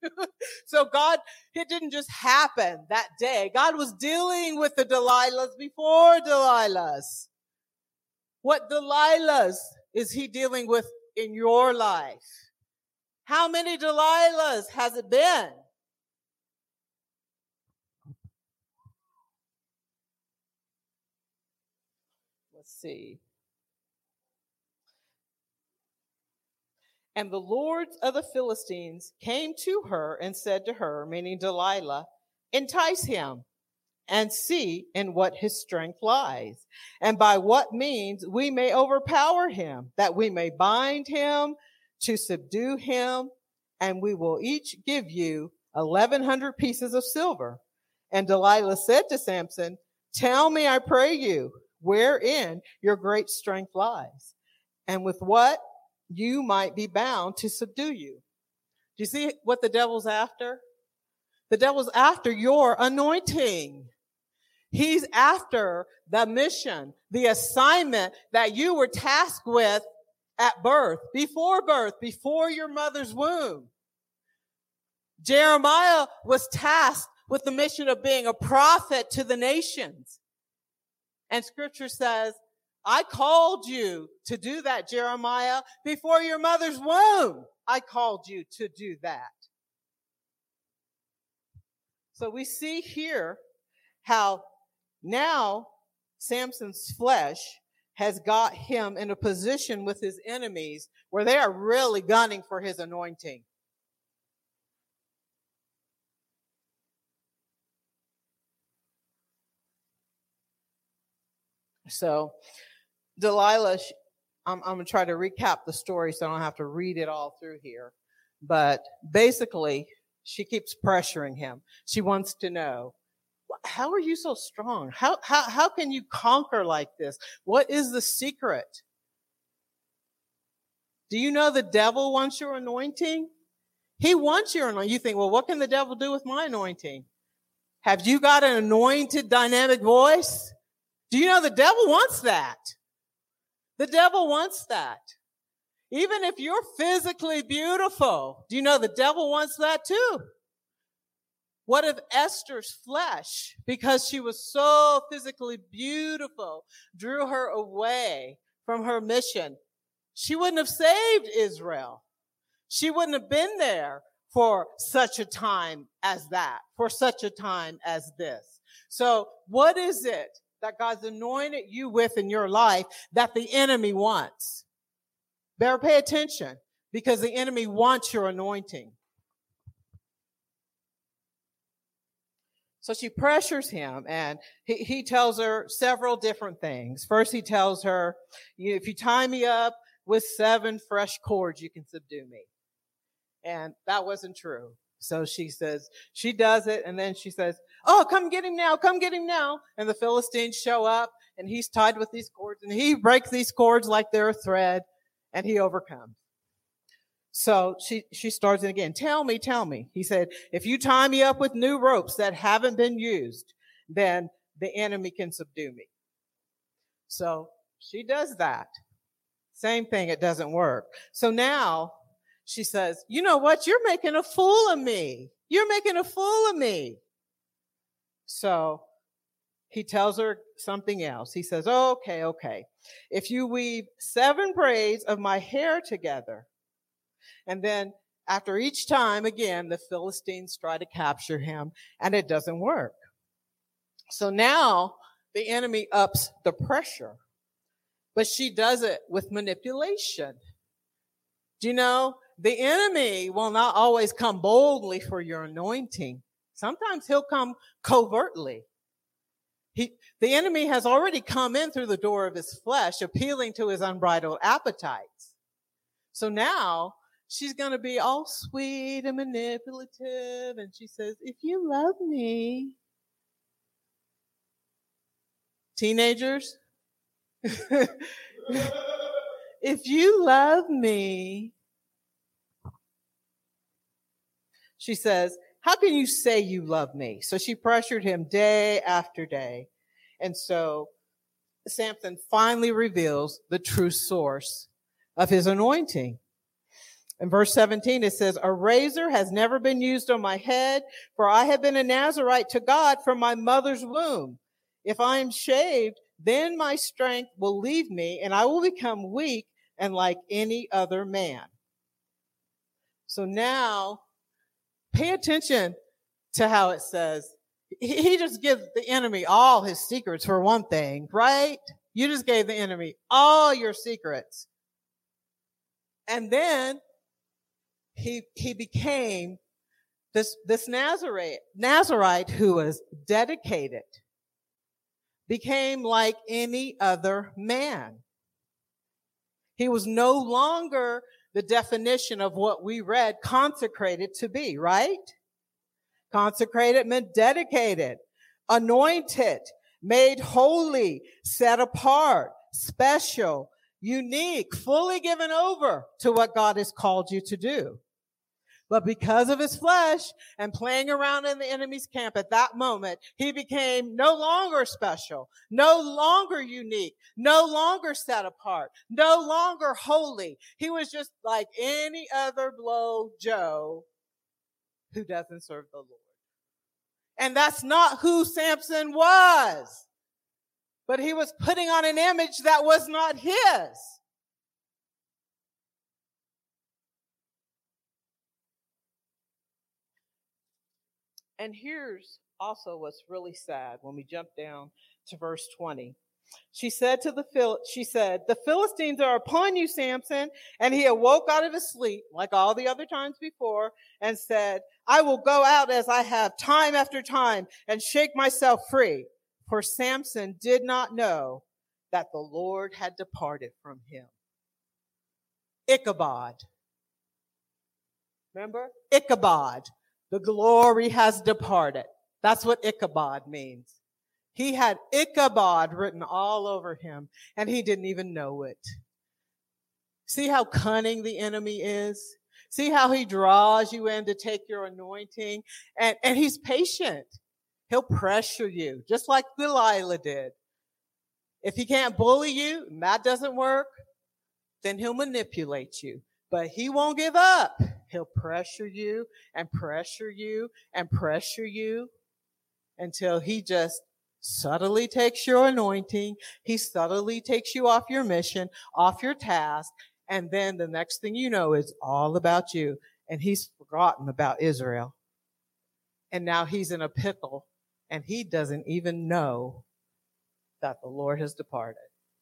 <laughs> so God, it didn't just happen that day. God was dealing with the Delilahs before Delilahs. What Delilahs is he dealing with in your life? How many Delilahs has it been? Let's see. And the lords of the Philistines came to her and said to her, meaning Delilah, entice him and see in what his strength lies and by what means we may overpower him, that we may bind him to subdue him. And we will each give you 1100 pieces of silver. And Delilah said to Samson, tell me, I pray you, wherein your great strength lies and with what you might be bound to subdue you. Do you see what the devil's after? The devil's after your anointing. He's after the mission, the assignment that you were tasked with at birth, before birth, before your mother's womb. Jeremiah was tasked with the mission of being a prophet to the nations. And scripture says I called you to do that, Jeremiah, before your mother's womb. I called you to do that. So we see here how now Samson's flesh has got him in a position with his enemies where they are really gunning for his anointing. So Delilah, I'm, I'm going to try to recap the story so I don't have to read it all through here. But basically, she keeps pressuring him. She wants to know, how are you so strong? How, how, how can you conquer like this? What is the secret? Do you know the devil wants your anointing? He wants your anointing. You think, well, what can the devil do with my anointing? Have you got an anointed dynamic voice? Do you know the devil wants that? The devil wants that. Even if you're physically beautiful, do you know the devil wants that too? What if Esther's flesh, because she was so physically beautiful, drew her away from her mission? She wouldn't have saved Israel. She wouldn't have been there for such a time as that, for such a time as this. So what is it that God's anointed you with in your life that the enemy wants? Better pay attention because the enemy wants your anointing. So she pressures him and he, he tells her several different things. First, he tells her, if you tie me up with seven fresh cords, you can subdue me. And that wasn't true. So she says, she does it. And then she says, Oh, come get him now. Come get him now. And the Philistines show up and he's tied with these cords and he breaks these cords like they're a thread and he overcomes. So she, she starts it again. Tell me, tell me. He said, if you tie me up with new ropes that haven't been used, then the enemy can subdue me. So she does that. Same thing. It doesn't work. So now she says, you know what? You're making a fool of me. You're making a fool of me. So he tells her something else. He says, okay, okay. If you weave seven braids of my hair together, and then after each time, again, the Philistines try to capture him and it doesn't work. So now the enemy ups the pressure, but she does it with manipulation. Do you know? The enemy will not always come boldly for your anointing. Sometimes he'll come covertly. He, the enemy has already come in through the door of his flesh, appealing to his unbridled appetites. So now she's going to be all sweet and manipulative. And she says, if you love me, teenagers, <laughs> if you love me, she says, how can you say you love me? So she pressured him day after day. And so Samson finally reveals the true source of his anointing. In verse 17, it says, a razor has never been used on my head, for I have been a Nazarite to God from my mother's womb. If I am shaved, then my strength will leave me and I will become weak and like any other man. So now pay attention to how it says, he just gives the enemy all his secrets for one thing, right? You just gave the enemy all your secrets. And then he, he became this, this Nazarite, Nazarite who was dedicated, became like any other man. He was no longer the definition of what we read consecrated to be, right? Consecrated meant dedicated, anointed, made holy, set apart, special, unique, fully given over to what God has called you to do. But because of his flesh and playing around in the enemy's camp at that moment, he became no longer special, no longer unique, no longer set apart, no longer holy. He was just like any other blow Joe who doesn't serve the Lord. And that's not who Samson was. But he was putting on an image that was not his. And here's also what's really sad when we jump down to verse 20. She said to the Phil, she said, the Philistines are upon you, Samson. And he awoke out of his sleep, like all the other times before, and said, I will go out as I have time after time and shake myself free. For Samson did not know that the Lord had departed from him. Ichabod. Remember? Ichabod. The glory has departed. That's what Ichabod means. He had Ichabod written all over him and he didn't even know it. See how cunning the enemy is? See how he draws you in to take your anointing and, and he's patient. He'll pressure you just like Delilah did. If he can't bully you and that doesn't work, then he'll manipulate you, but he won't give up. He'll pressure you and pressure you and pressure you until he just subtly takes your anointing. He subtly takes you off your mission, off your task. And then the next thing you know is all about you. And he's forgotten about Israel. And now he's in a pickle and he doesn't even know that the Lord has departed.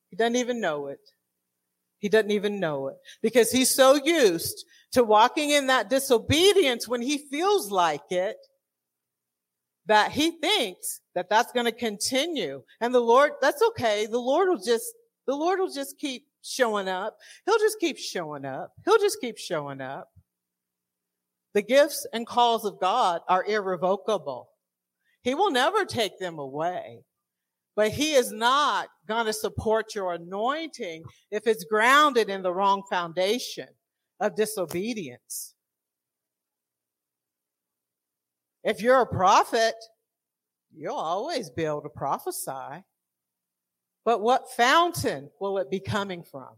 He doesn't even know it. He doesn't even know it because he's so used to walking in that disobedience when he feels like it that he thinks that that's going to continue. And the Lord, that's okay. The Lord will just, the Lord will just keep showing up. He'll just keep showing up. He'll just keep showing up. The gifts and calls of God are irrevocable. He will never take them away. But he is not going to support your anointing if it's grounded in the wrong foundation of disobedience. If you're a prophet, you'll always be able to prophesy. But what fountain will it be coming from?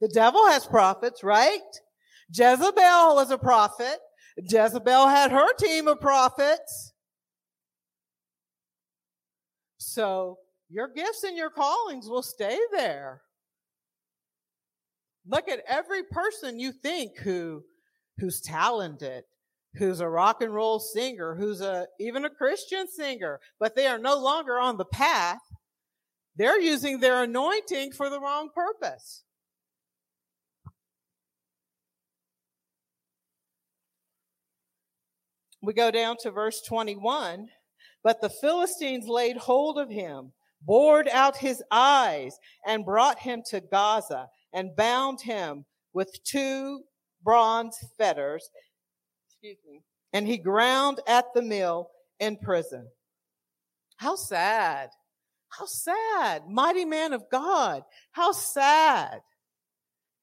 The devil has prophets, right? Jezebel was a prophet. Jezebel had her team of prophets. So your gifts and your callings will stay there. Look at every person you think who, who's talented, who's a rock and roll singer, who's a, even a Christian singer, but they are no longer on the path. They're using their anointing for the wrong purpose. We go down to verse 21. But the Philistines laid hold of him, bored out his eyes, and brought him to Gaza, and bound him with two bronze fetters excuse me, and he ground at the mill in prison. How sad. How sad. Mighty man of God. How sad.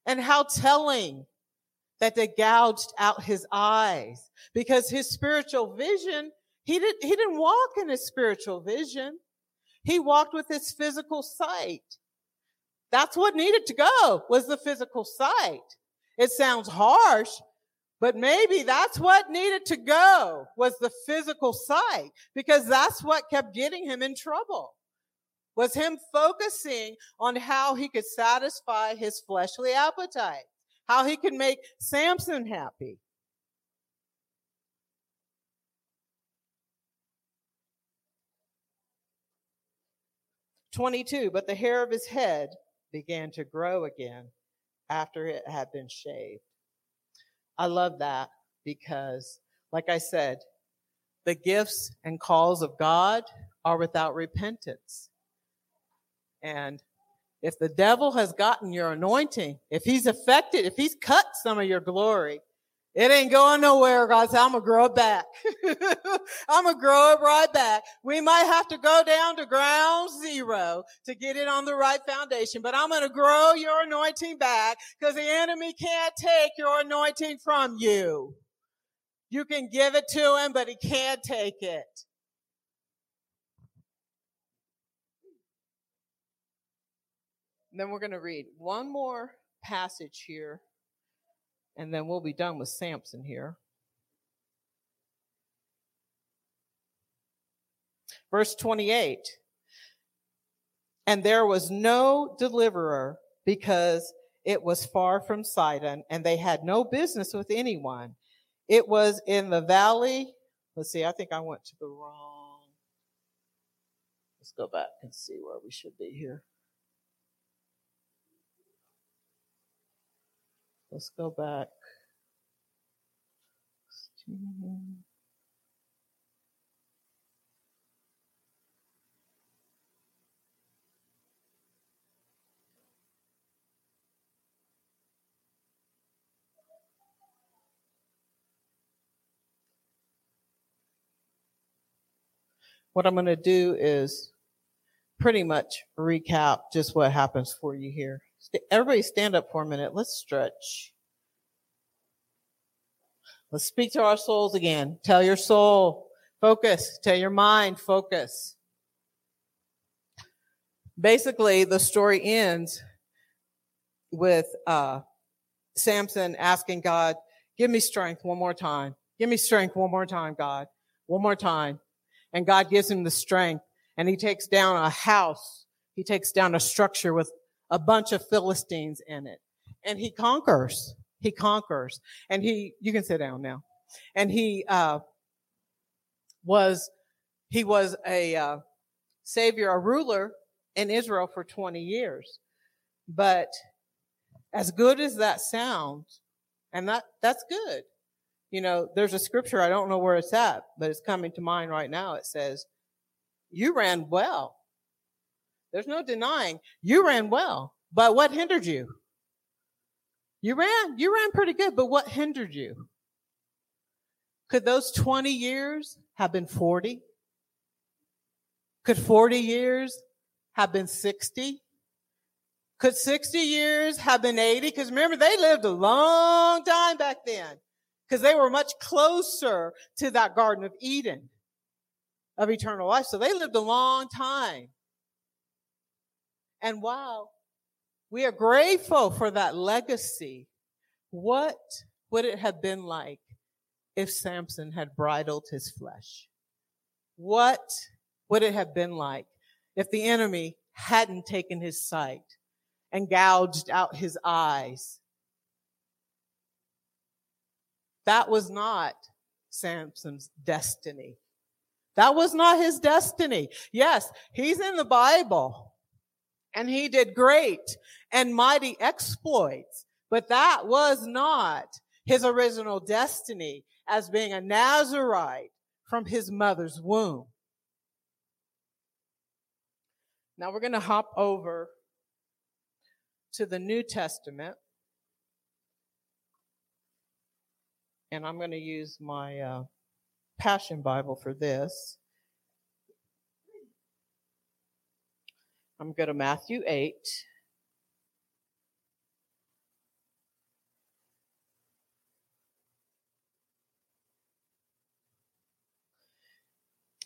And how telling that they gouged out his eyes because his spiritual vision, he didn't, he didn't walk in his spiritual vision. He walked with his physical sight. That's what needed to go was the physical sight. It sounds harsh, but maybe that's what needed to go was the physical sight because that's what kept getting him in trouble. Was him focusing on how he could satisfy his fleshly appetite, how he could make Samson happy. Twenty-two, but the hair of his head began to grow again after it had been shaved. I love that because, like I said, the gifts and calls of God are without repentance. And if the devil has gotten your anointing, if he's affected, if he's cut some of your glory, it ain't going nowhere, said, I'm gonna grow it back. <laughs> I'm gonna grow it right back. We might have to go down to ground zero to get it on the right foundation, but I'm gonna grow your anointing back because the enemy can't take your anointing from you. You can give it to him, but he can't take it. Then we're going to read one more passage here and then we'll be done with Samson here. Verse 28 And there was no deliverer because it was far from Sidon, and they had no business with anyone. It was in the valley. Let's see, I think I went to the wrong. Let's go back and see where we should be here. Let's go back. What I'm going to do is pretty much recap just what happens for you here. Everybody stand up for a minute. Let's stretch. Let's speak to our souls again. Tell your soul, focus. Tell your mind, focus. Basically, the story ends with uh, Samson asking God, Give me strength one more time. Give me strength one more time, God. One more time. And God gives him the strength and he takes down a house. He takes down a structure with a bunch of Philistines in it and he conquers. He conquers and he, you can sit down now. And he, uh, was, he was a, uh, savior, a ruler in Israel for 20 years. But as good as that sounds, and that, that's good. You know, there's a scripture, I don't know where it's at, but it's coming to mind right now. It says, you ran well. There's no denying you ran well, but what hindered you? You ran, you ran pretty good, but what hindered you? Could those 20 years have been 40? Could 40 years have been 60? Could 60 years have been 80? Because remember, they lived a long time back then because they were much closer to that Garden of Eden of eternal life. So they lived a long time. And wow, we are grateful for that legacy. What would it have been like if Samson had bridled his flesh? What would it have been like if the enemy hadn't taken his sight and gouged out his eyes? That was not Samson's destiny. That was not his destiny. Yes, he's in the Bible and he did great and mighty exploits, but that was not his original destiny as being a Nazarite from his mother's womb. Now we're going to hop over to the New Testament. And I'm going to use my uh, Passion Bible for this. I'm going to Matthew 8.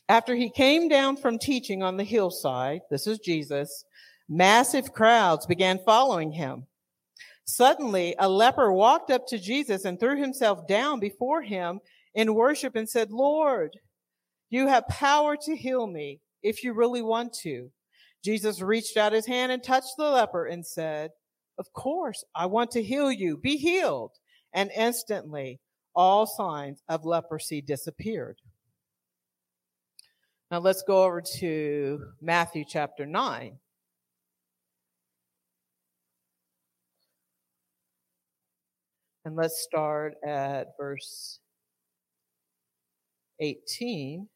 After he came down from teaching on the hillside, this is Jesus, massive crowds began following him. Suddenly, a leper walked up to Jesus and threw himself down before him in worship and said, Lord, you have power to heal me if you really want to. Jesus reached out his hand and touched the leper and said, of course, I want to heal you. Be healed. And instantly all signs of leprosy disappeared. Now let's go over to Matthew chapter 9. And let's start at verse 18.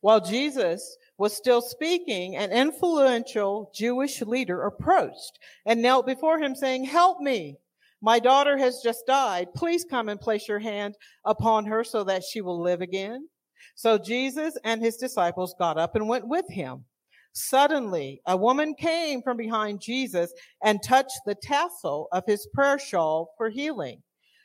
While Jesus was still speaking, an influential Jewish leader approached and knelt before him saying, help me. My daughter has just died. Please come and place your hand upon her so that she will live again. So Jesus and his disciples got up and went with him. Suddenly, a woman came from behind Jesus and touched the tassel of his prayer shawl for healing.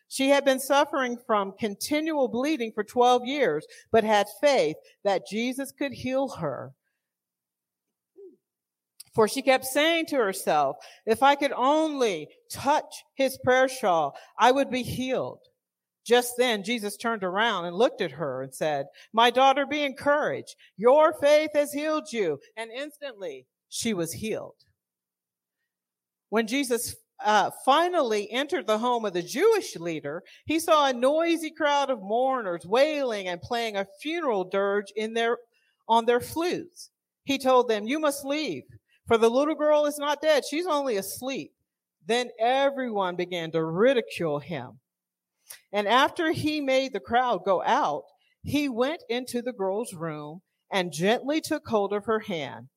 She had been suffering from continual bleeding for 12 years, but had faith that Jesus could heal her. For she kept saying to herself, if I could only touch his prayer shawl, I would be healed. Just then Jesus turned around and looked at her and said, my daughter, be encouraged. Your faith has healed you. And instantly she was healed. When Jesus uh, finally entered the home of the Jewish leader, he saw a noisy crowd of mourners wailing and playing a funeral dirge in their, on their flutes. He told them, you must leave, for the little girl is not dead. She's only asleep. Then everyone began to ridicule him. And after he made the crowd go out, he went into the girl's room and gently took hold of her hand.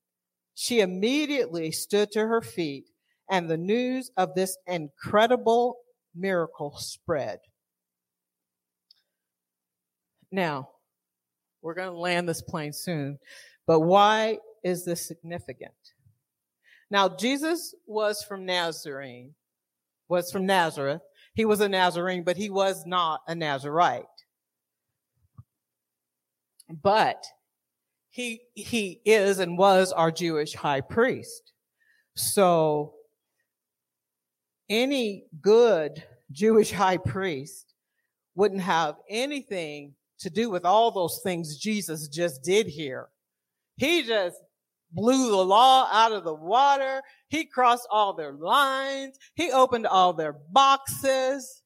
She immediately stood to her feet and the news of this incredible miracle spread. Now, We're going to land this plane soon. But why is this significant? Now, Jesus was from Nazarene, was from Nazareth. He was a Nazarene, but he was not a Nazarite. But he, he is and was our Jewish high priest. So any good Jewish <laughs> high priest wouldn't have anything to do with all those things Jesus just did here. He just blew the law out of the water. He crossed all their lines. He opened all their boxes.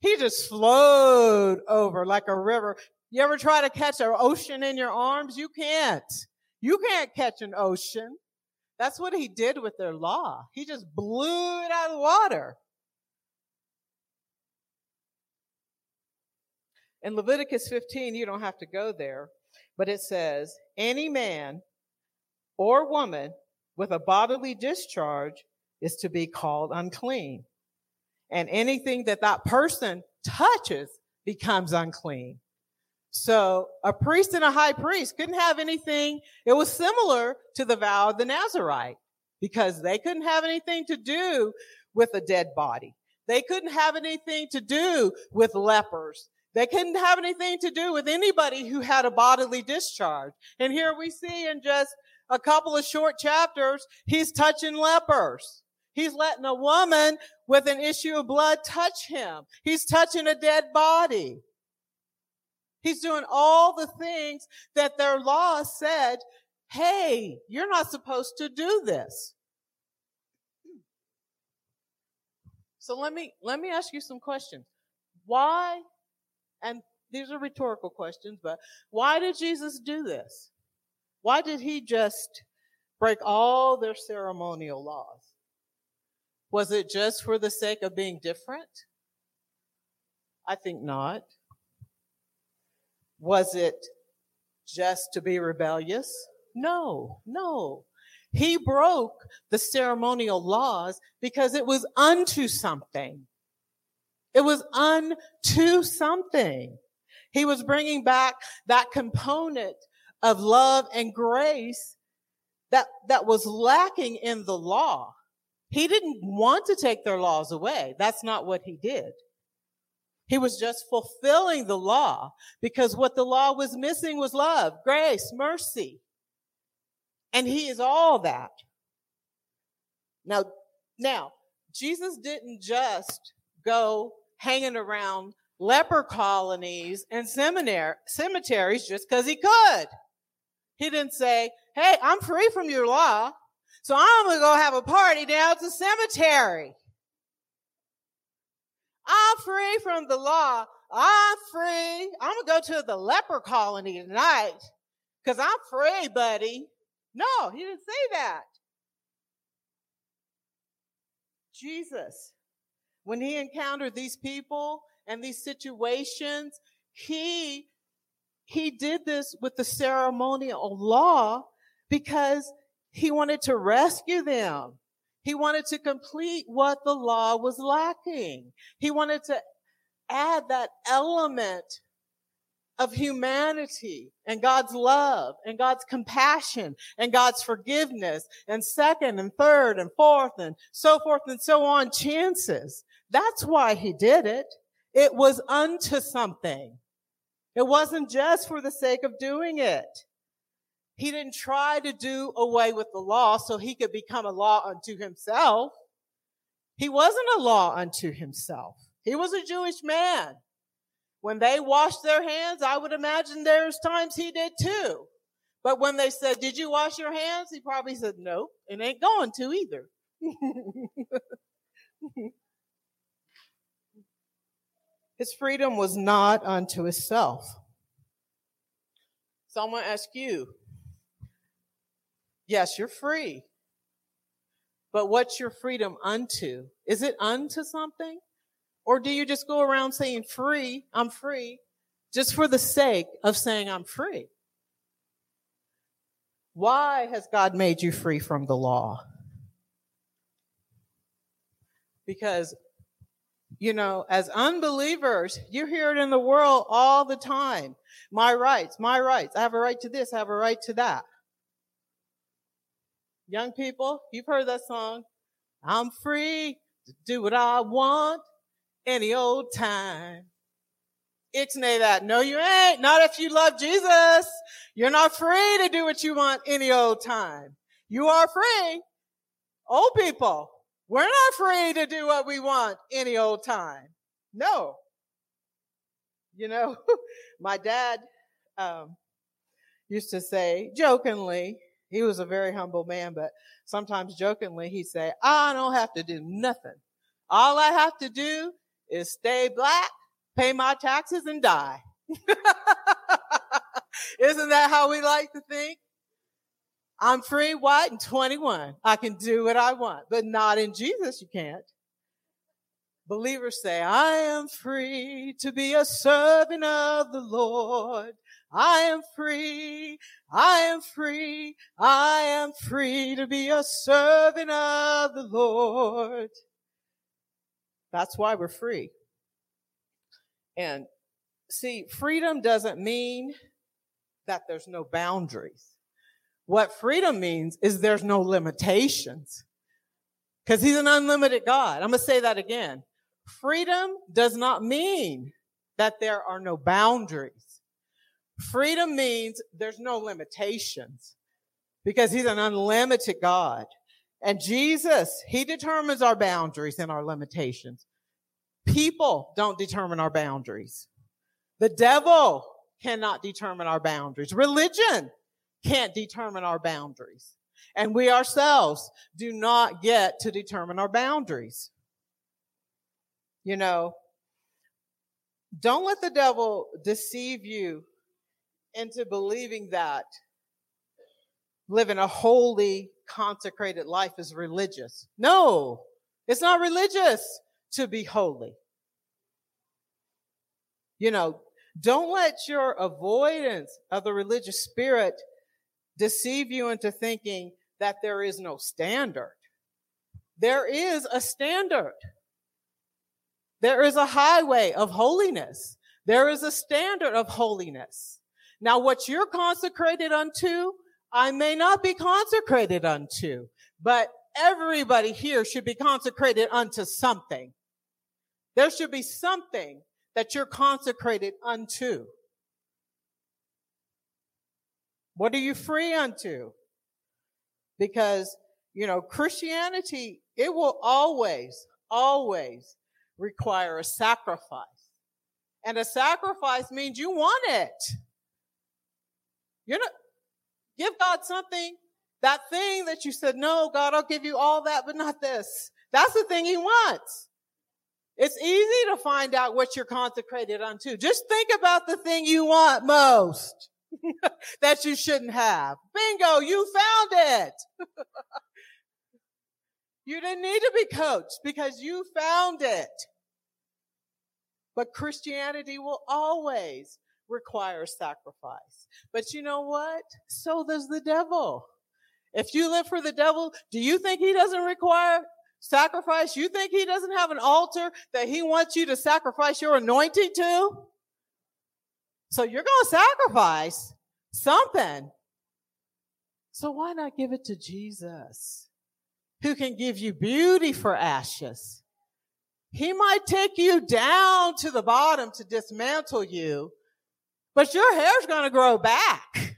He just flowed over like a river. You ever try to catch an ocean in your arms? You can't. You can't catch an ocean. That's what he did with their law. He just blew it out of the water. In Leviticus 15, you don't have to go there, but it says, any man or woman with a bodily discharge is to be called unclean. And anything that that person touches becomes unclean. So a priest and a high priest couldn't have anything. It was similar to the vow of the Nazarite because they couldn't have anything to do with a dead body. They couldn't have anything to do with lepers. They couldn't have anything to do with anybody who had a bodily discharge. And here we see in just a couple of short chapters, he's touching lepers. He's letting a woman with an issue of blood touch him. He's touching a dead body. He's doing all the things that their law said, hey, you're not supposed to do this. So let me, let me ask you some questions. Why, and these are rhetorical questions, but why did Jesus do this? Why did he just break all their ceremonial laws? Was it just for the sake of being different? I think not. Was it just to be rebellious? No, no. He broke the ceremonial laws because it was unto something. It was unto something. He was bringing back that component of love and grace that, that was lacking in the law. He didn't want to take their laws away. That's not what he did. He was just fulfilling the law because what the law was missing was love, grace, mercy. And he is all that. Now, now, Jesus didn't just go hanging around leper colonies and seminary, cemeteries just because he could. He didn't say, Hey, I'm free from your law. So I'm going to go have a party down at the cemetery. I'm free from the law. I'm free. I'm going to go to the leper colony tonight because I'm free, buddy. No, he didn't say that. Jesus, when he encountered these people and these situations, he, he did this with the ceremonial law because he wanted to rescue them. He wanted to complete what the law was lacking. He wanted to add that element of humanity and God's love and God's compassion and God's forgiveness and second and third and fourth and so forth and so on chances. That's why he did it. It was unto something. It wasn't just for the sake of doing it. He didn't try to do away with the law so he could become a law unto himself. He wasn't a law unto himself. He was a Jewish man. When they washed their hands, I would imagine there's times he did too. But when they said, did you wash your hands? He probably said, nope, and ain't going to either. <laughs> his freedom was not unto himself. So I'm to ask you, Yes, you're free. But what's your freedom unto? Is it unto something? Or do you just go around saying free, I'm free, just for the sake of saying I'm free? Why has God made you free from the law? Because You know, as unbelievers, you hear it in the world all the time. My rights, my rights. I have a right to this, I have a right to that. Young people, you've heard that song. I'm free to do what I want any old time. Ixnay that. No, you ain't. Not if you love Jesus. You're not free to do what you want any old time. You are free. Old people, we're not free to do what we want any old time. No. You know, <laughs> my dad um, used to say jokingly, he was a very humble man, but sometimes jokingly he'd say, I don't have to do nothing. All I have to do is stay black, pay my taxes, and die. <laughs> Isn't that how we like to think? I'm free, white, and 21. I can do what I want, but not in Jesus, you can't. Believers say, I am free to be a servant of the Lord. I am free. I am free. I am free to be a servant of the Lord. That's why we're free. And see, freedom doesn't mean that there's no boundaries. What freedom means is there's no limitations. Because he's an unlimited God. I'm going to say that again. Freedom does not mean that there are no boundaries. Freedom means there's no limitations because he's an unlimited God. And Jesus, he determines our boundaries and our limitations. People don't determine our boundaries. The devil cannot determine our boundaries. Religion can't determine our boundaries. And we ourselves do not get to determine our boundaries. You know, don't let the devil deceive you into believing that living a holy, consecrated life is religious. No, it's not religious to be holy. You know, don't let your avoidance of the religious spirit deceive you into thinking that there is no standard. There is a standard. There is a highway of holiness. There is a standard of holiness. Now, what you're consecrated unto, I may not be consecrated unto, but everybody here should be consecrated unto something. There should be something that you're consecrated unto. What are you free unto? Because, you know, Christianity, it will always, always require a sacrifice. And a sacrifice means you want it. You're not, give God something, that thing that you said, no, God, I'll give you all that, but not this. That's the thing he wants. It's easy to find out what you're consecrated unto. Just think about the thing you want most. <laughs> that you shouldn't have. Bingo, you found it. <laughs> you didn't need to be coached because you found it. But Christianity will always require sacrifice. But you know what? So does the devil. If you live for the devil, do you think he doesn't require sacrifice? You think he doesn't have an altar that he wants you to sacrifice your anointing to? So you're going to sacrifice something. So why not give it to Jesus, who can give you beauty for ashes? He might take you down to the bottom to dismantle you, but your hair's going to grow back.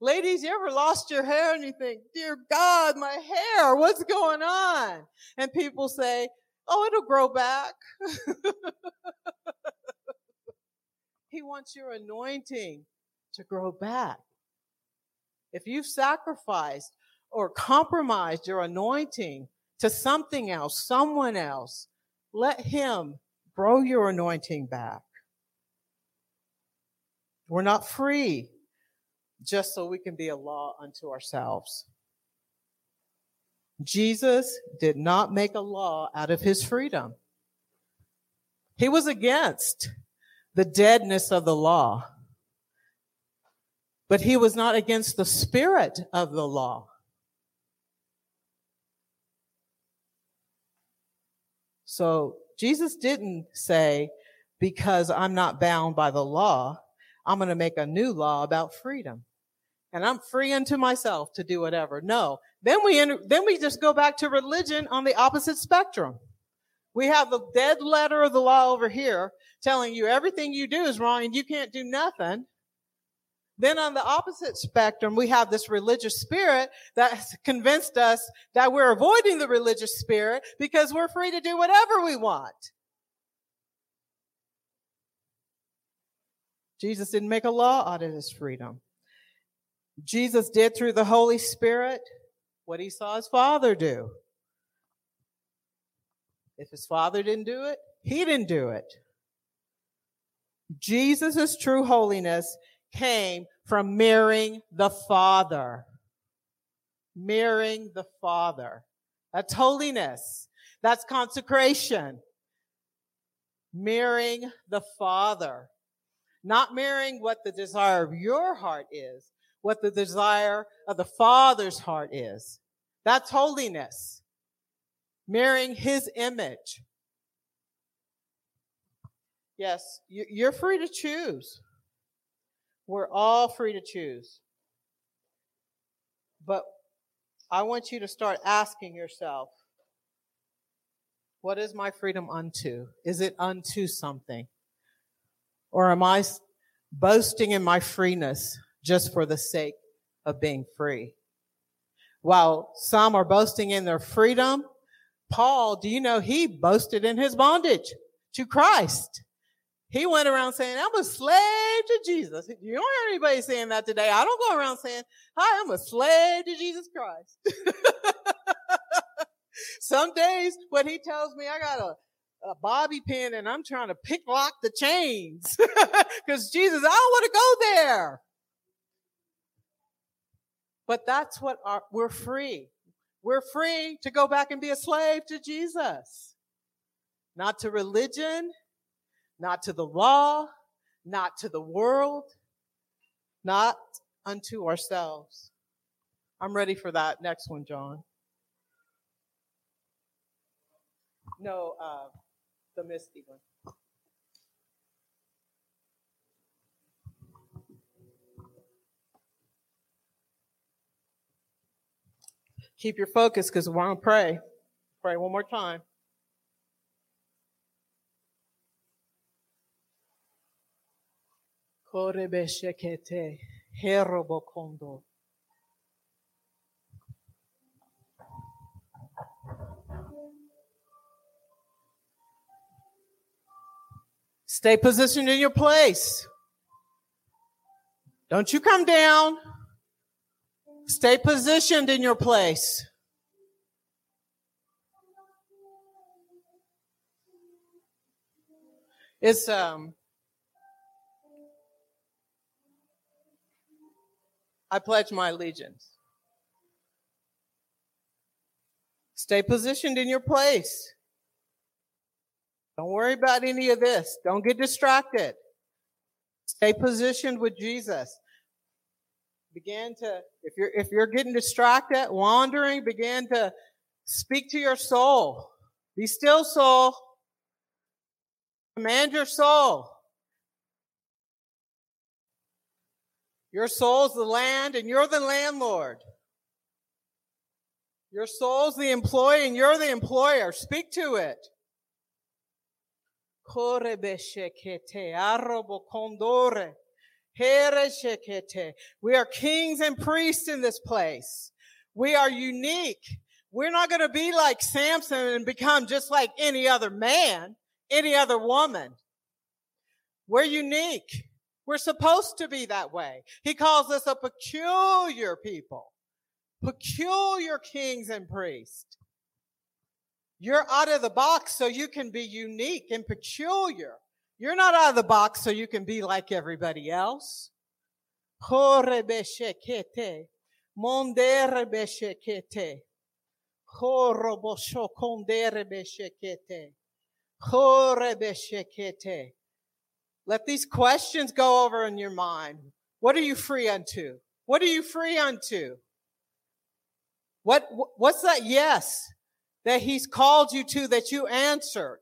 Ladies, you ever lost your hair and you think, dear God, my hair, what's going on? And people say, oh, it'll grow back. <laughs> He wants your anointing to grow back. If you've sacrificed or compromised your anointing to something else, someone else, let Him grow your anointing back. We're not free just so we can be a law unto ourselves. Jesus did not make a law out of his freedom. He was against the deadness of the law. But he was not against the spirit of the law. So Jesus didn't say, because I'm not bound by the law, I'm going to make a new law about freedom. And I'm free unto myself to do whatever. No. Then we, enter, then we just go back to religion on the opposite spectrum. We have the dead letter of the law over here telling you everything you do is wrong and you can't do nothing. Then on the opposite spectrum, we have this religious spirit that has convinced us that we're avoiding the religious spirit because we're free to do whatever we want. Jesus didn't make a law out of his freedom. Jesus did through the Holy Spirit what he saw his father do. If his father didn't do it, he didn't do it. Jesus' true holiness came from mirroring the Father. Mirroring the Father. That's holiness. That's consecration. Mirroring the Father. Not mirroring what the desire of your heart is, what the desire of the Father's heart is. That's holiness. Mirroring His image. Yes, you're free to choose. We're all free to choose. But I want you to start asking yourself, what is my freedom unto? Is it unto something? Or am I boasting in my freeness just for the sake of being free? While some are boasting in their freedom, Paul, do you know he boasted in his bondage to Christ? He went around saying, I'm a slave to Jesus. You don't hear anybody saying that today. I don't go around saying, hi, I'm a slave to Jesus Christ. <laughs> Some days when he tells me I got a, a bobby pin and I'm trying to pick lock the chains <laughs> because Jesus, I don't want to go there. But that's what our, we're free. We're free to go back and be a slave to Jesus, not to religion, not to the law, not to the world, not unto ourselves. I'm ready for that next one, John. No, uh, misty one. Keep your focus because we're going to pray. Pray one more time. Stay positioned in your place. Don't you come down. Stay positioned in your place. It's um I pledge my allegiance. Stay positioned in your place. Don't worry about any of this. Don't get distracted. Stay positioned with Jesus. Begin to, if you're, if you're getting distracted, wandering, begin to speak to your soul. Be still, soul. Command your soul. Your soul's the land and you're the landlord. Your soul's the employee and you're the employer. Speak to it. We are kings and priests in this place. We are unique. We're not going to be like Samson and become just like any other man, any other woman. We're unique. We're supposed to be that way. He calls us a peculiar people, peculiar kings and priests. You're out of the box so you can be unique and peculiar. You're not out of the box so you can be like everybody else. Let these questions go over in your mind. What are you free unto? What are you free unto? What, what's that yes that he's called you to that you answered?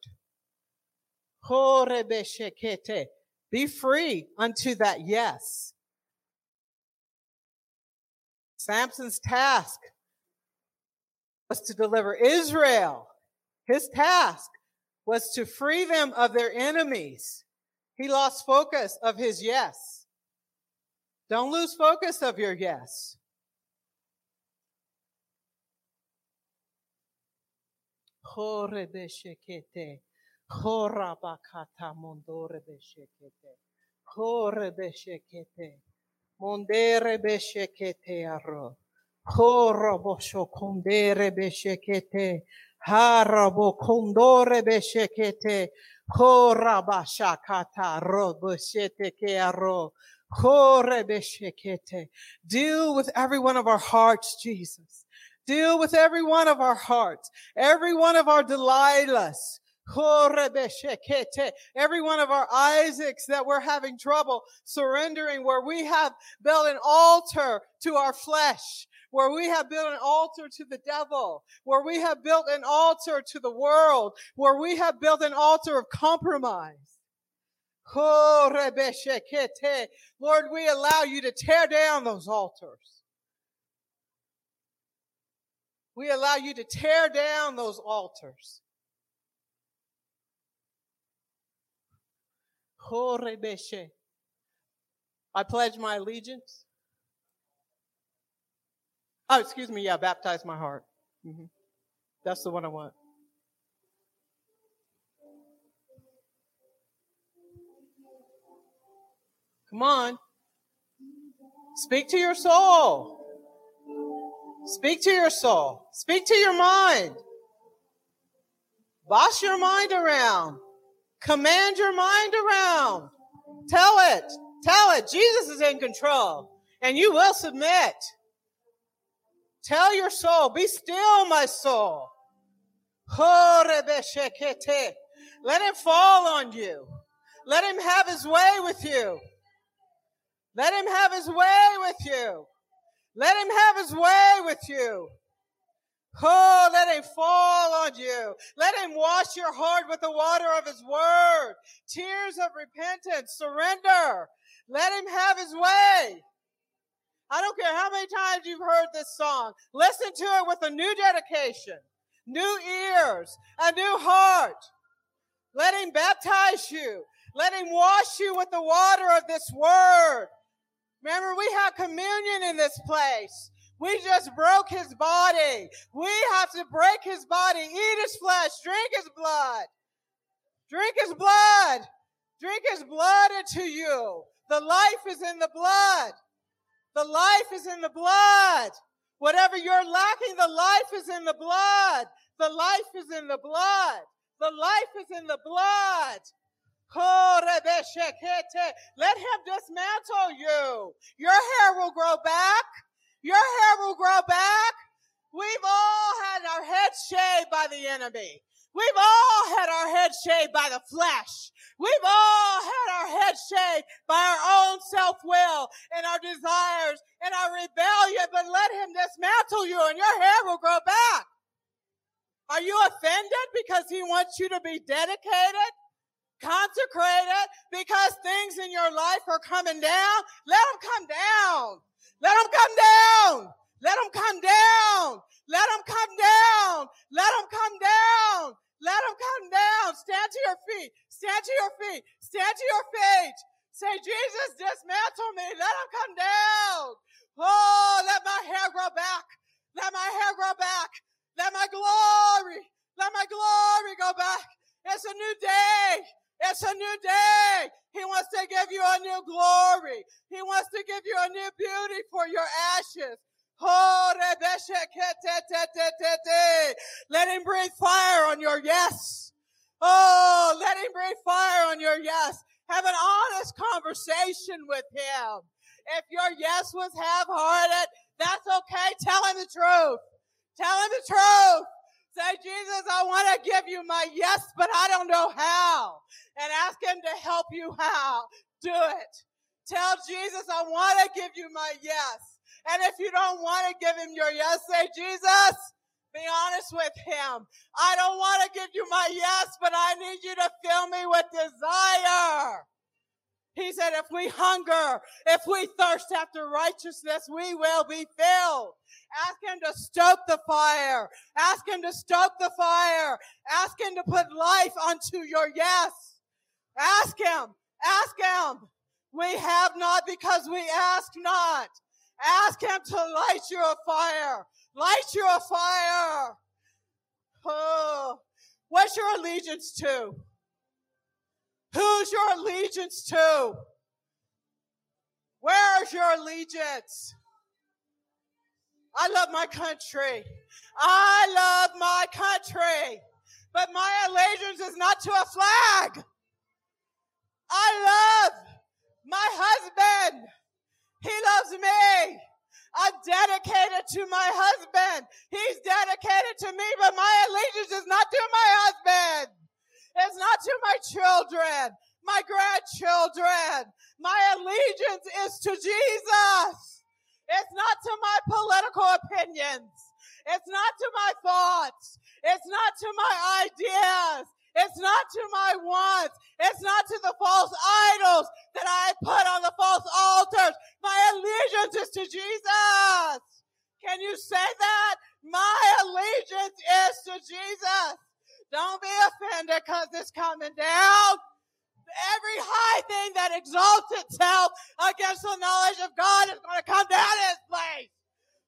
Be free unto that yes. Samson's task was to deliver Israel. His task was to free them of their enemies. He lost focus of his yes. Don't lose focus of your yes. Horebeshekete. Horabakata mondore beshekete. Horebeshekete. Mondere beshekete arro. Horabosho kondere beshekete. Harabo kondore beshekete. Horabashakata roboshete ke arro. Deal with every one of our hearts, Jesus. Deal with every one of our hearts, every one of our Delilahs. <laughs> Every one of our Isaacs that we're having trouble surrendering, where we have built an altar to our flesh, where we have built an altar to the devil, where we have built an altar to the world, where we have built an altar of compromise. <laughs> Lord, we allow you to tear down those altars. We allow you to tear down those altars. I pledge my allegiance. Oh, excuse me. Yeah, baptize my heart. hmm That's the one I want. Come on. Speak to your soul. Speak to your soul. Speak to your mind. Boss your mind around. Command your mind around. Tell it. Tell it. Jesus is in control and you will submit. Tell your soul, be still, my soul. Let him fall on you. Let him have his way with you. Let him have his way with you. Let him have his way with you. Oh, let him fall on you. Let him wash your heart with the water of his word. Tears of repentance, surrender. Let him have his way. I don't care how many times you've heard this song. Listen to it with a new dedication, new ears, a new heart. Let him baptize you. Let him wash you with the water of this word. Remember, we have communion in this place. We just broke his body. We have to break his body, eat his flesh, drink his blood. Drink his blood. Drink his blood into you. The life is in the blood. The life is in the blood. Whatever you're lacking, the life is in the blood. The life is in the blood. The life is in the blood. Let him dismantle you. Your hair will grow back. Your hair will grow back. We've all had our heads shaved by the enemy. We've all had our heads shaved by the flesh. We've all had our heads shaved by our own self-will and our desires and our rebellion, but let him dismantle you and your hair will grow back. Are you offended because he wants you to be dedicated? Consecrated because things in your life are coming down. Let them come down. Let them come down. Let them come down. Let them come down. Let them come down. Let them come down. Stand to your feet. Stand to your feet. Stand to your feet. Say, Jesus, dismantle me. Let them come down. Oh, let my hair grow back. Let my hair grow back. Let my glory, let my glory go back. It's a new day. It's a new day. He wants to give you a new glory. He wants to give you a new beauty for your ashes. Oh, let him breathe fire on your yes. Oh, let him breathe fire on your yes. Have an honest conversation with him. If your yes was half-hearted, that's okay. Tell him the truth. Tell him the truth. Say, Jesus, I want to give you my yes, but I don't know how. And ask him to help you how. Do it. Tell Jesus, I want to give you my yes. And if you don't want to give him your yes, say, Jesus, Be honest with him. I don't want to give you my yes, but I need you to fill me with desire. He said, if we hunger, if we thirst after righteousness, we will be filled. Ask him to stoke the fire. Ask him to stoke the fire. Ask him to put life onto your yes. Ask him. Ask him. We have not because we ask not. Ask him to light you a fire. Light you a fire. Oh, what's your allegiance to? Who's your allegiance to? Where's your allegiance? I love my country. I love my country. But my allegiance is not to a flag. I love my husband. He loves me. I'm dedicated to my husband. He's dedicated to me, but my allegiance is not to my husband. It's not to my children, my grandchildren. My allegiance is to Jesus. It's not to my political opinions. It's not to my thoughts. It's not to my ideas. It's not to my wants. It's not to the false idols that I put on the false altars. My allegiance is to Jesus. Can you say that? My allegiance is to Jesus. Don't be offended because it's coming down. Every high thing that exalts itself against the knowledge of God is going to come down in its place.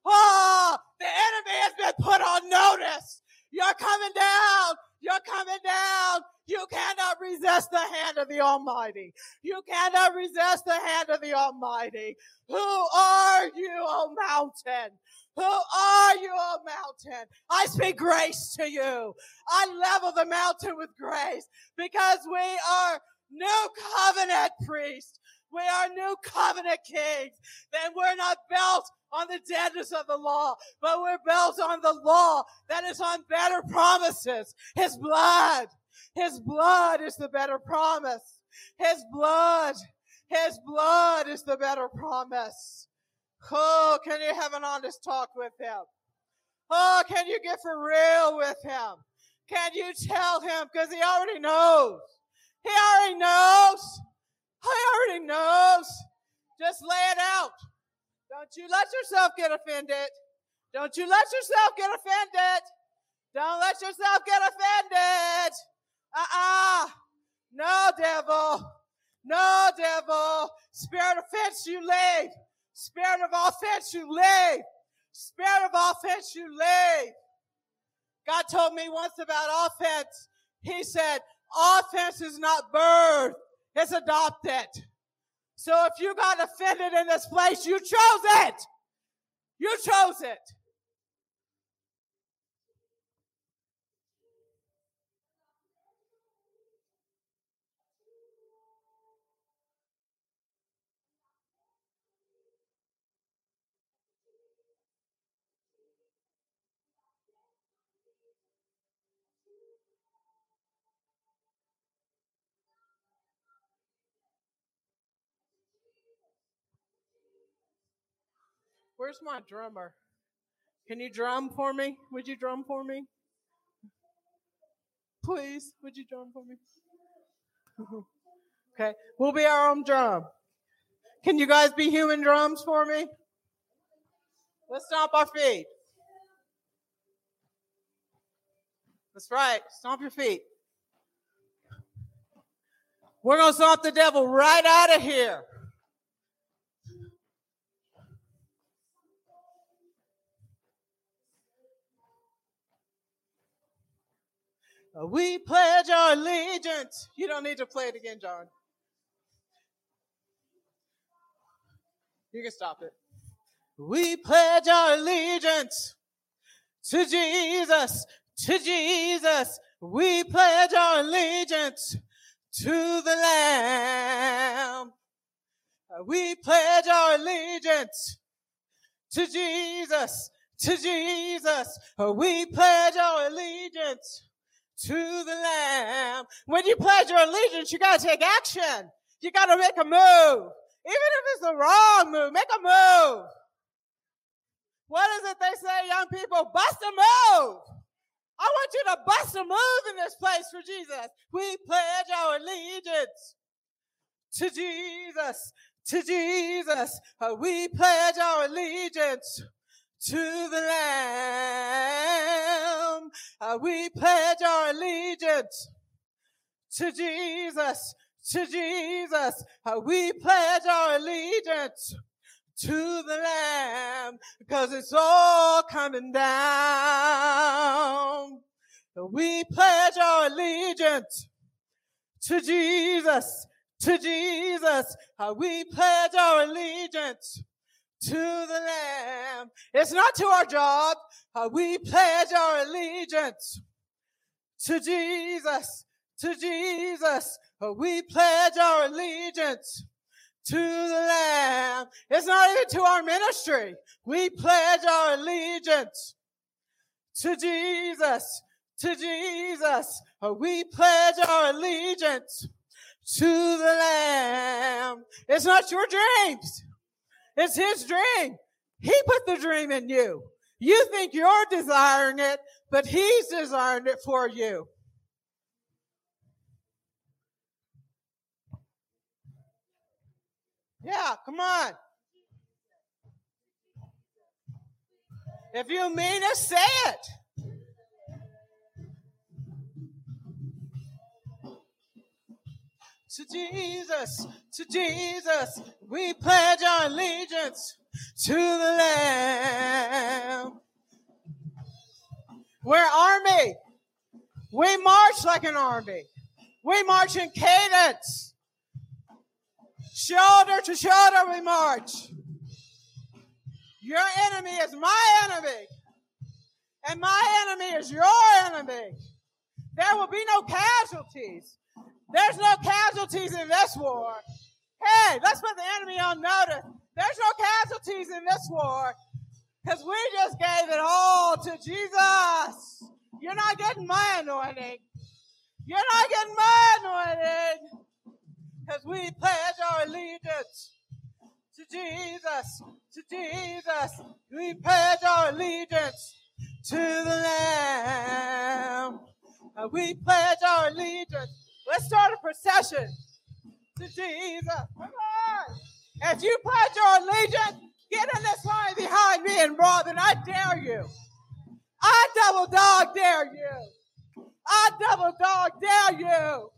Oh, the enemy has been put on notice. You're coming down. You're coming down. You cannot resist the hand of the Almighty. You cannot resist the hand of the Almighty. Who are you, O mountain? Who are you, O mountain? I speak grace to you. I level the mountain with grace because we are new covenant priests. We are new covenant kings. Then we're not built on the deadness of the law, but we're built on the law that is on better promises. His blood. His blood is the better promise. His blood. His blood is the better promise. Oh, can you have an honest talk with him? Oh, can you get for real with him? Can you tell him? Because he already knows. He already knows. He already knows. Just lay it out. Don't you let yourself get offended. Don't you let yourself get offended. Don't let yourself get offended. Uh-uh. No, devil. No, devil. Spirit of offense, you leave. Spirit of offense, you leave. Spirit of offense, you leave. God told me once about offense. He said, offense is not birth, it's adopted. So if you got offended in this place, you chose it. You chose it. Where's my drummer? Can you drum for me? Would you drum for me? Please, would you drum for me? <laughs> okay, we'll be our own drum. Can you guys be human drums for me? Let's stomp our feet. That's right. Stomp your feet. We're going to stomp the devil right out of here. Uh, we pledge our allegiance. You don't need to play it again, John. You can stop it. We pledge our allegiance to Jesus, to Jesus. We pledge our allegiance to the Lamb. Uh, we pledge our allegiance to Jesus, to Jesus. Uh, we pledge our allegiance to the Lamb. When you pledge your allegiance, you gotta take action. You gotta make a move. Even if it's the wrong move, make a move. What is it they say, young people? Bust a move. I want you to bust a move in this place for Jesus. We pledge our allegiance to Jesus, to Jesus. Uh, we pledge our allegiance to the Lamb. Uh, we pledge our allegiance to Jesus, to Jesus. Uh, we pledge our allegiance to the Lamb because it's all coming down. We pledge our allegiance to Jesus, to Jesus. Uh, we pledge our allegiance to the Lamb. It's not to our job. Uh, we pledge our allegiance to Jesus, to Jesus. Uh, we pledge our allegiance to the Lamb. It's not even to our ministry. We pledge our allegiance to Jesus, to Jesus. Uh, We pledge our allegiance to the Lamb. It's not your dreams. It's His dream. He put the dream in you. You think you're desiring it, but He's desiring it for you. Yeah, come on. If you mean it, say it. To Jesus, to Jesus, we pledge our allegiance to the Lamb. We're army. We march like an army. We march in cadence. Shoulder to shoulder we march. Your enemy is my enemy. And my enemy is your enemy. There will be no casualties. There's no casualties in this war. Hey, let's put the enemy on notice. There's no casualties in this war because we just gave it all to Jesus. You're not getting my anointing. You're not getting my anointing because we pledge our allegiance to Jesus, to Jesus. We pledge our allegiance to the Lamb. Uh, We pledge our allegiance. Let's start a procession to Jesus. Come on. If you pledge your allegiance, get in this line behind me and Robin. I dare you. I double dog dare you. I double dog dare you.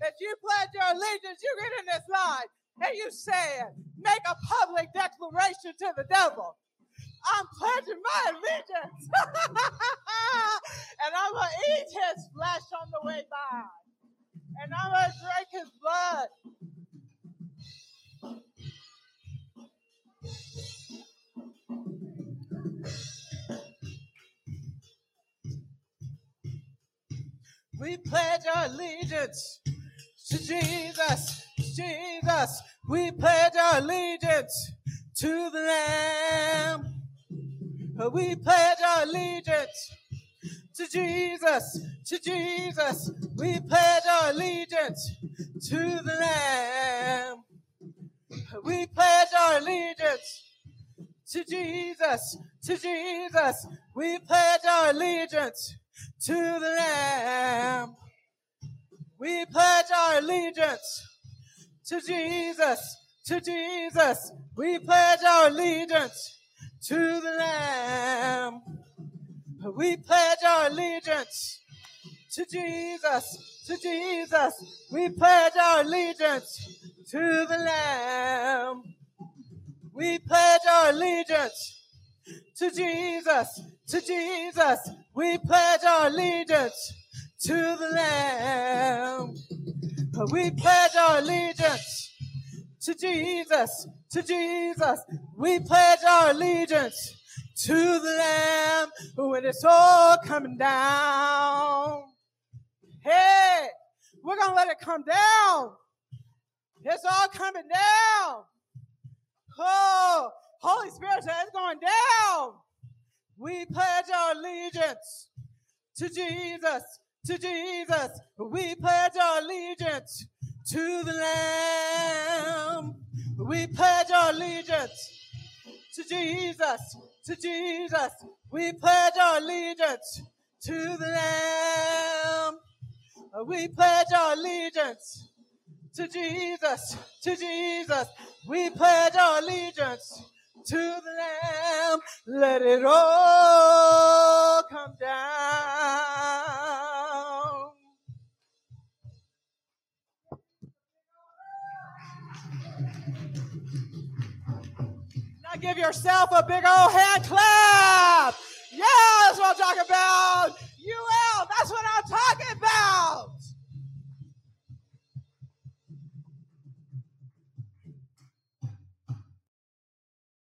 If you pledge your allegiance, you get in this line and you say it. Make a public declaration to the devil. I'm pledging my allegiance. <laughs> and I'm going to eat his flesh on the way by. And I'm going to drink his blood. We pledge our allegiance to Jesus, Jesus. We pledge our allegiance to the Lamb. We pledge our allegiance to Jesus, to Jesus. We pledge our allegiance to the Lamb. We pledge our allegiance to Jesus, to Jesus. We pledge our allegiance to the Lamb. We pledge our allegiance to Jesus, to Jesus. We pledge our allegiance to the Lamb. We pledge our allegiance to Jesus, to Jesus. We pledge our allegiance to the Lamb. We pledge our allegiance to Jesus, to Jesus. We pledge our allegiance to the Lamb. We pledge our allegiance to Jesus, to Jesus. We pledge our allegiance to the Lamb when it's all coming down. Hey, we're going to let it come down. It's all coming down. Oh, Holy Spirit it's going down. We pledge our allegiance to Jesus, to Jesus. We pledge our allegiance to the Lamb. We pledge our allegiance to Jesus, to Jesus. We pledge our allegiance to the Lamb. We pledge our allegiance to Jesus, to Jesus. We pledge our allegiance to the Lamb. Let it all come down. give yourself a big old hand clap. Yeah, that's what I'm talking about. UL, that's what I'm talking about.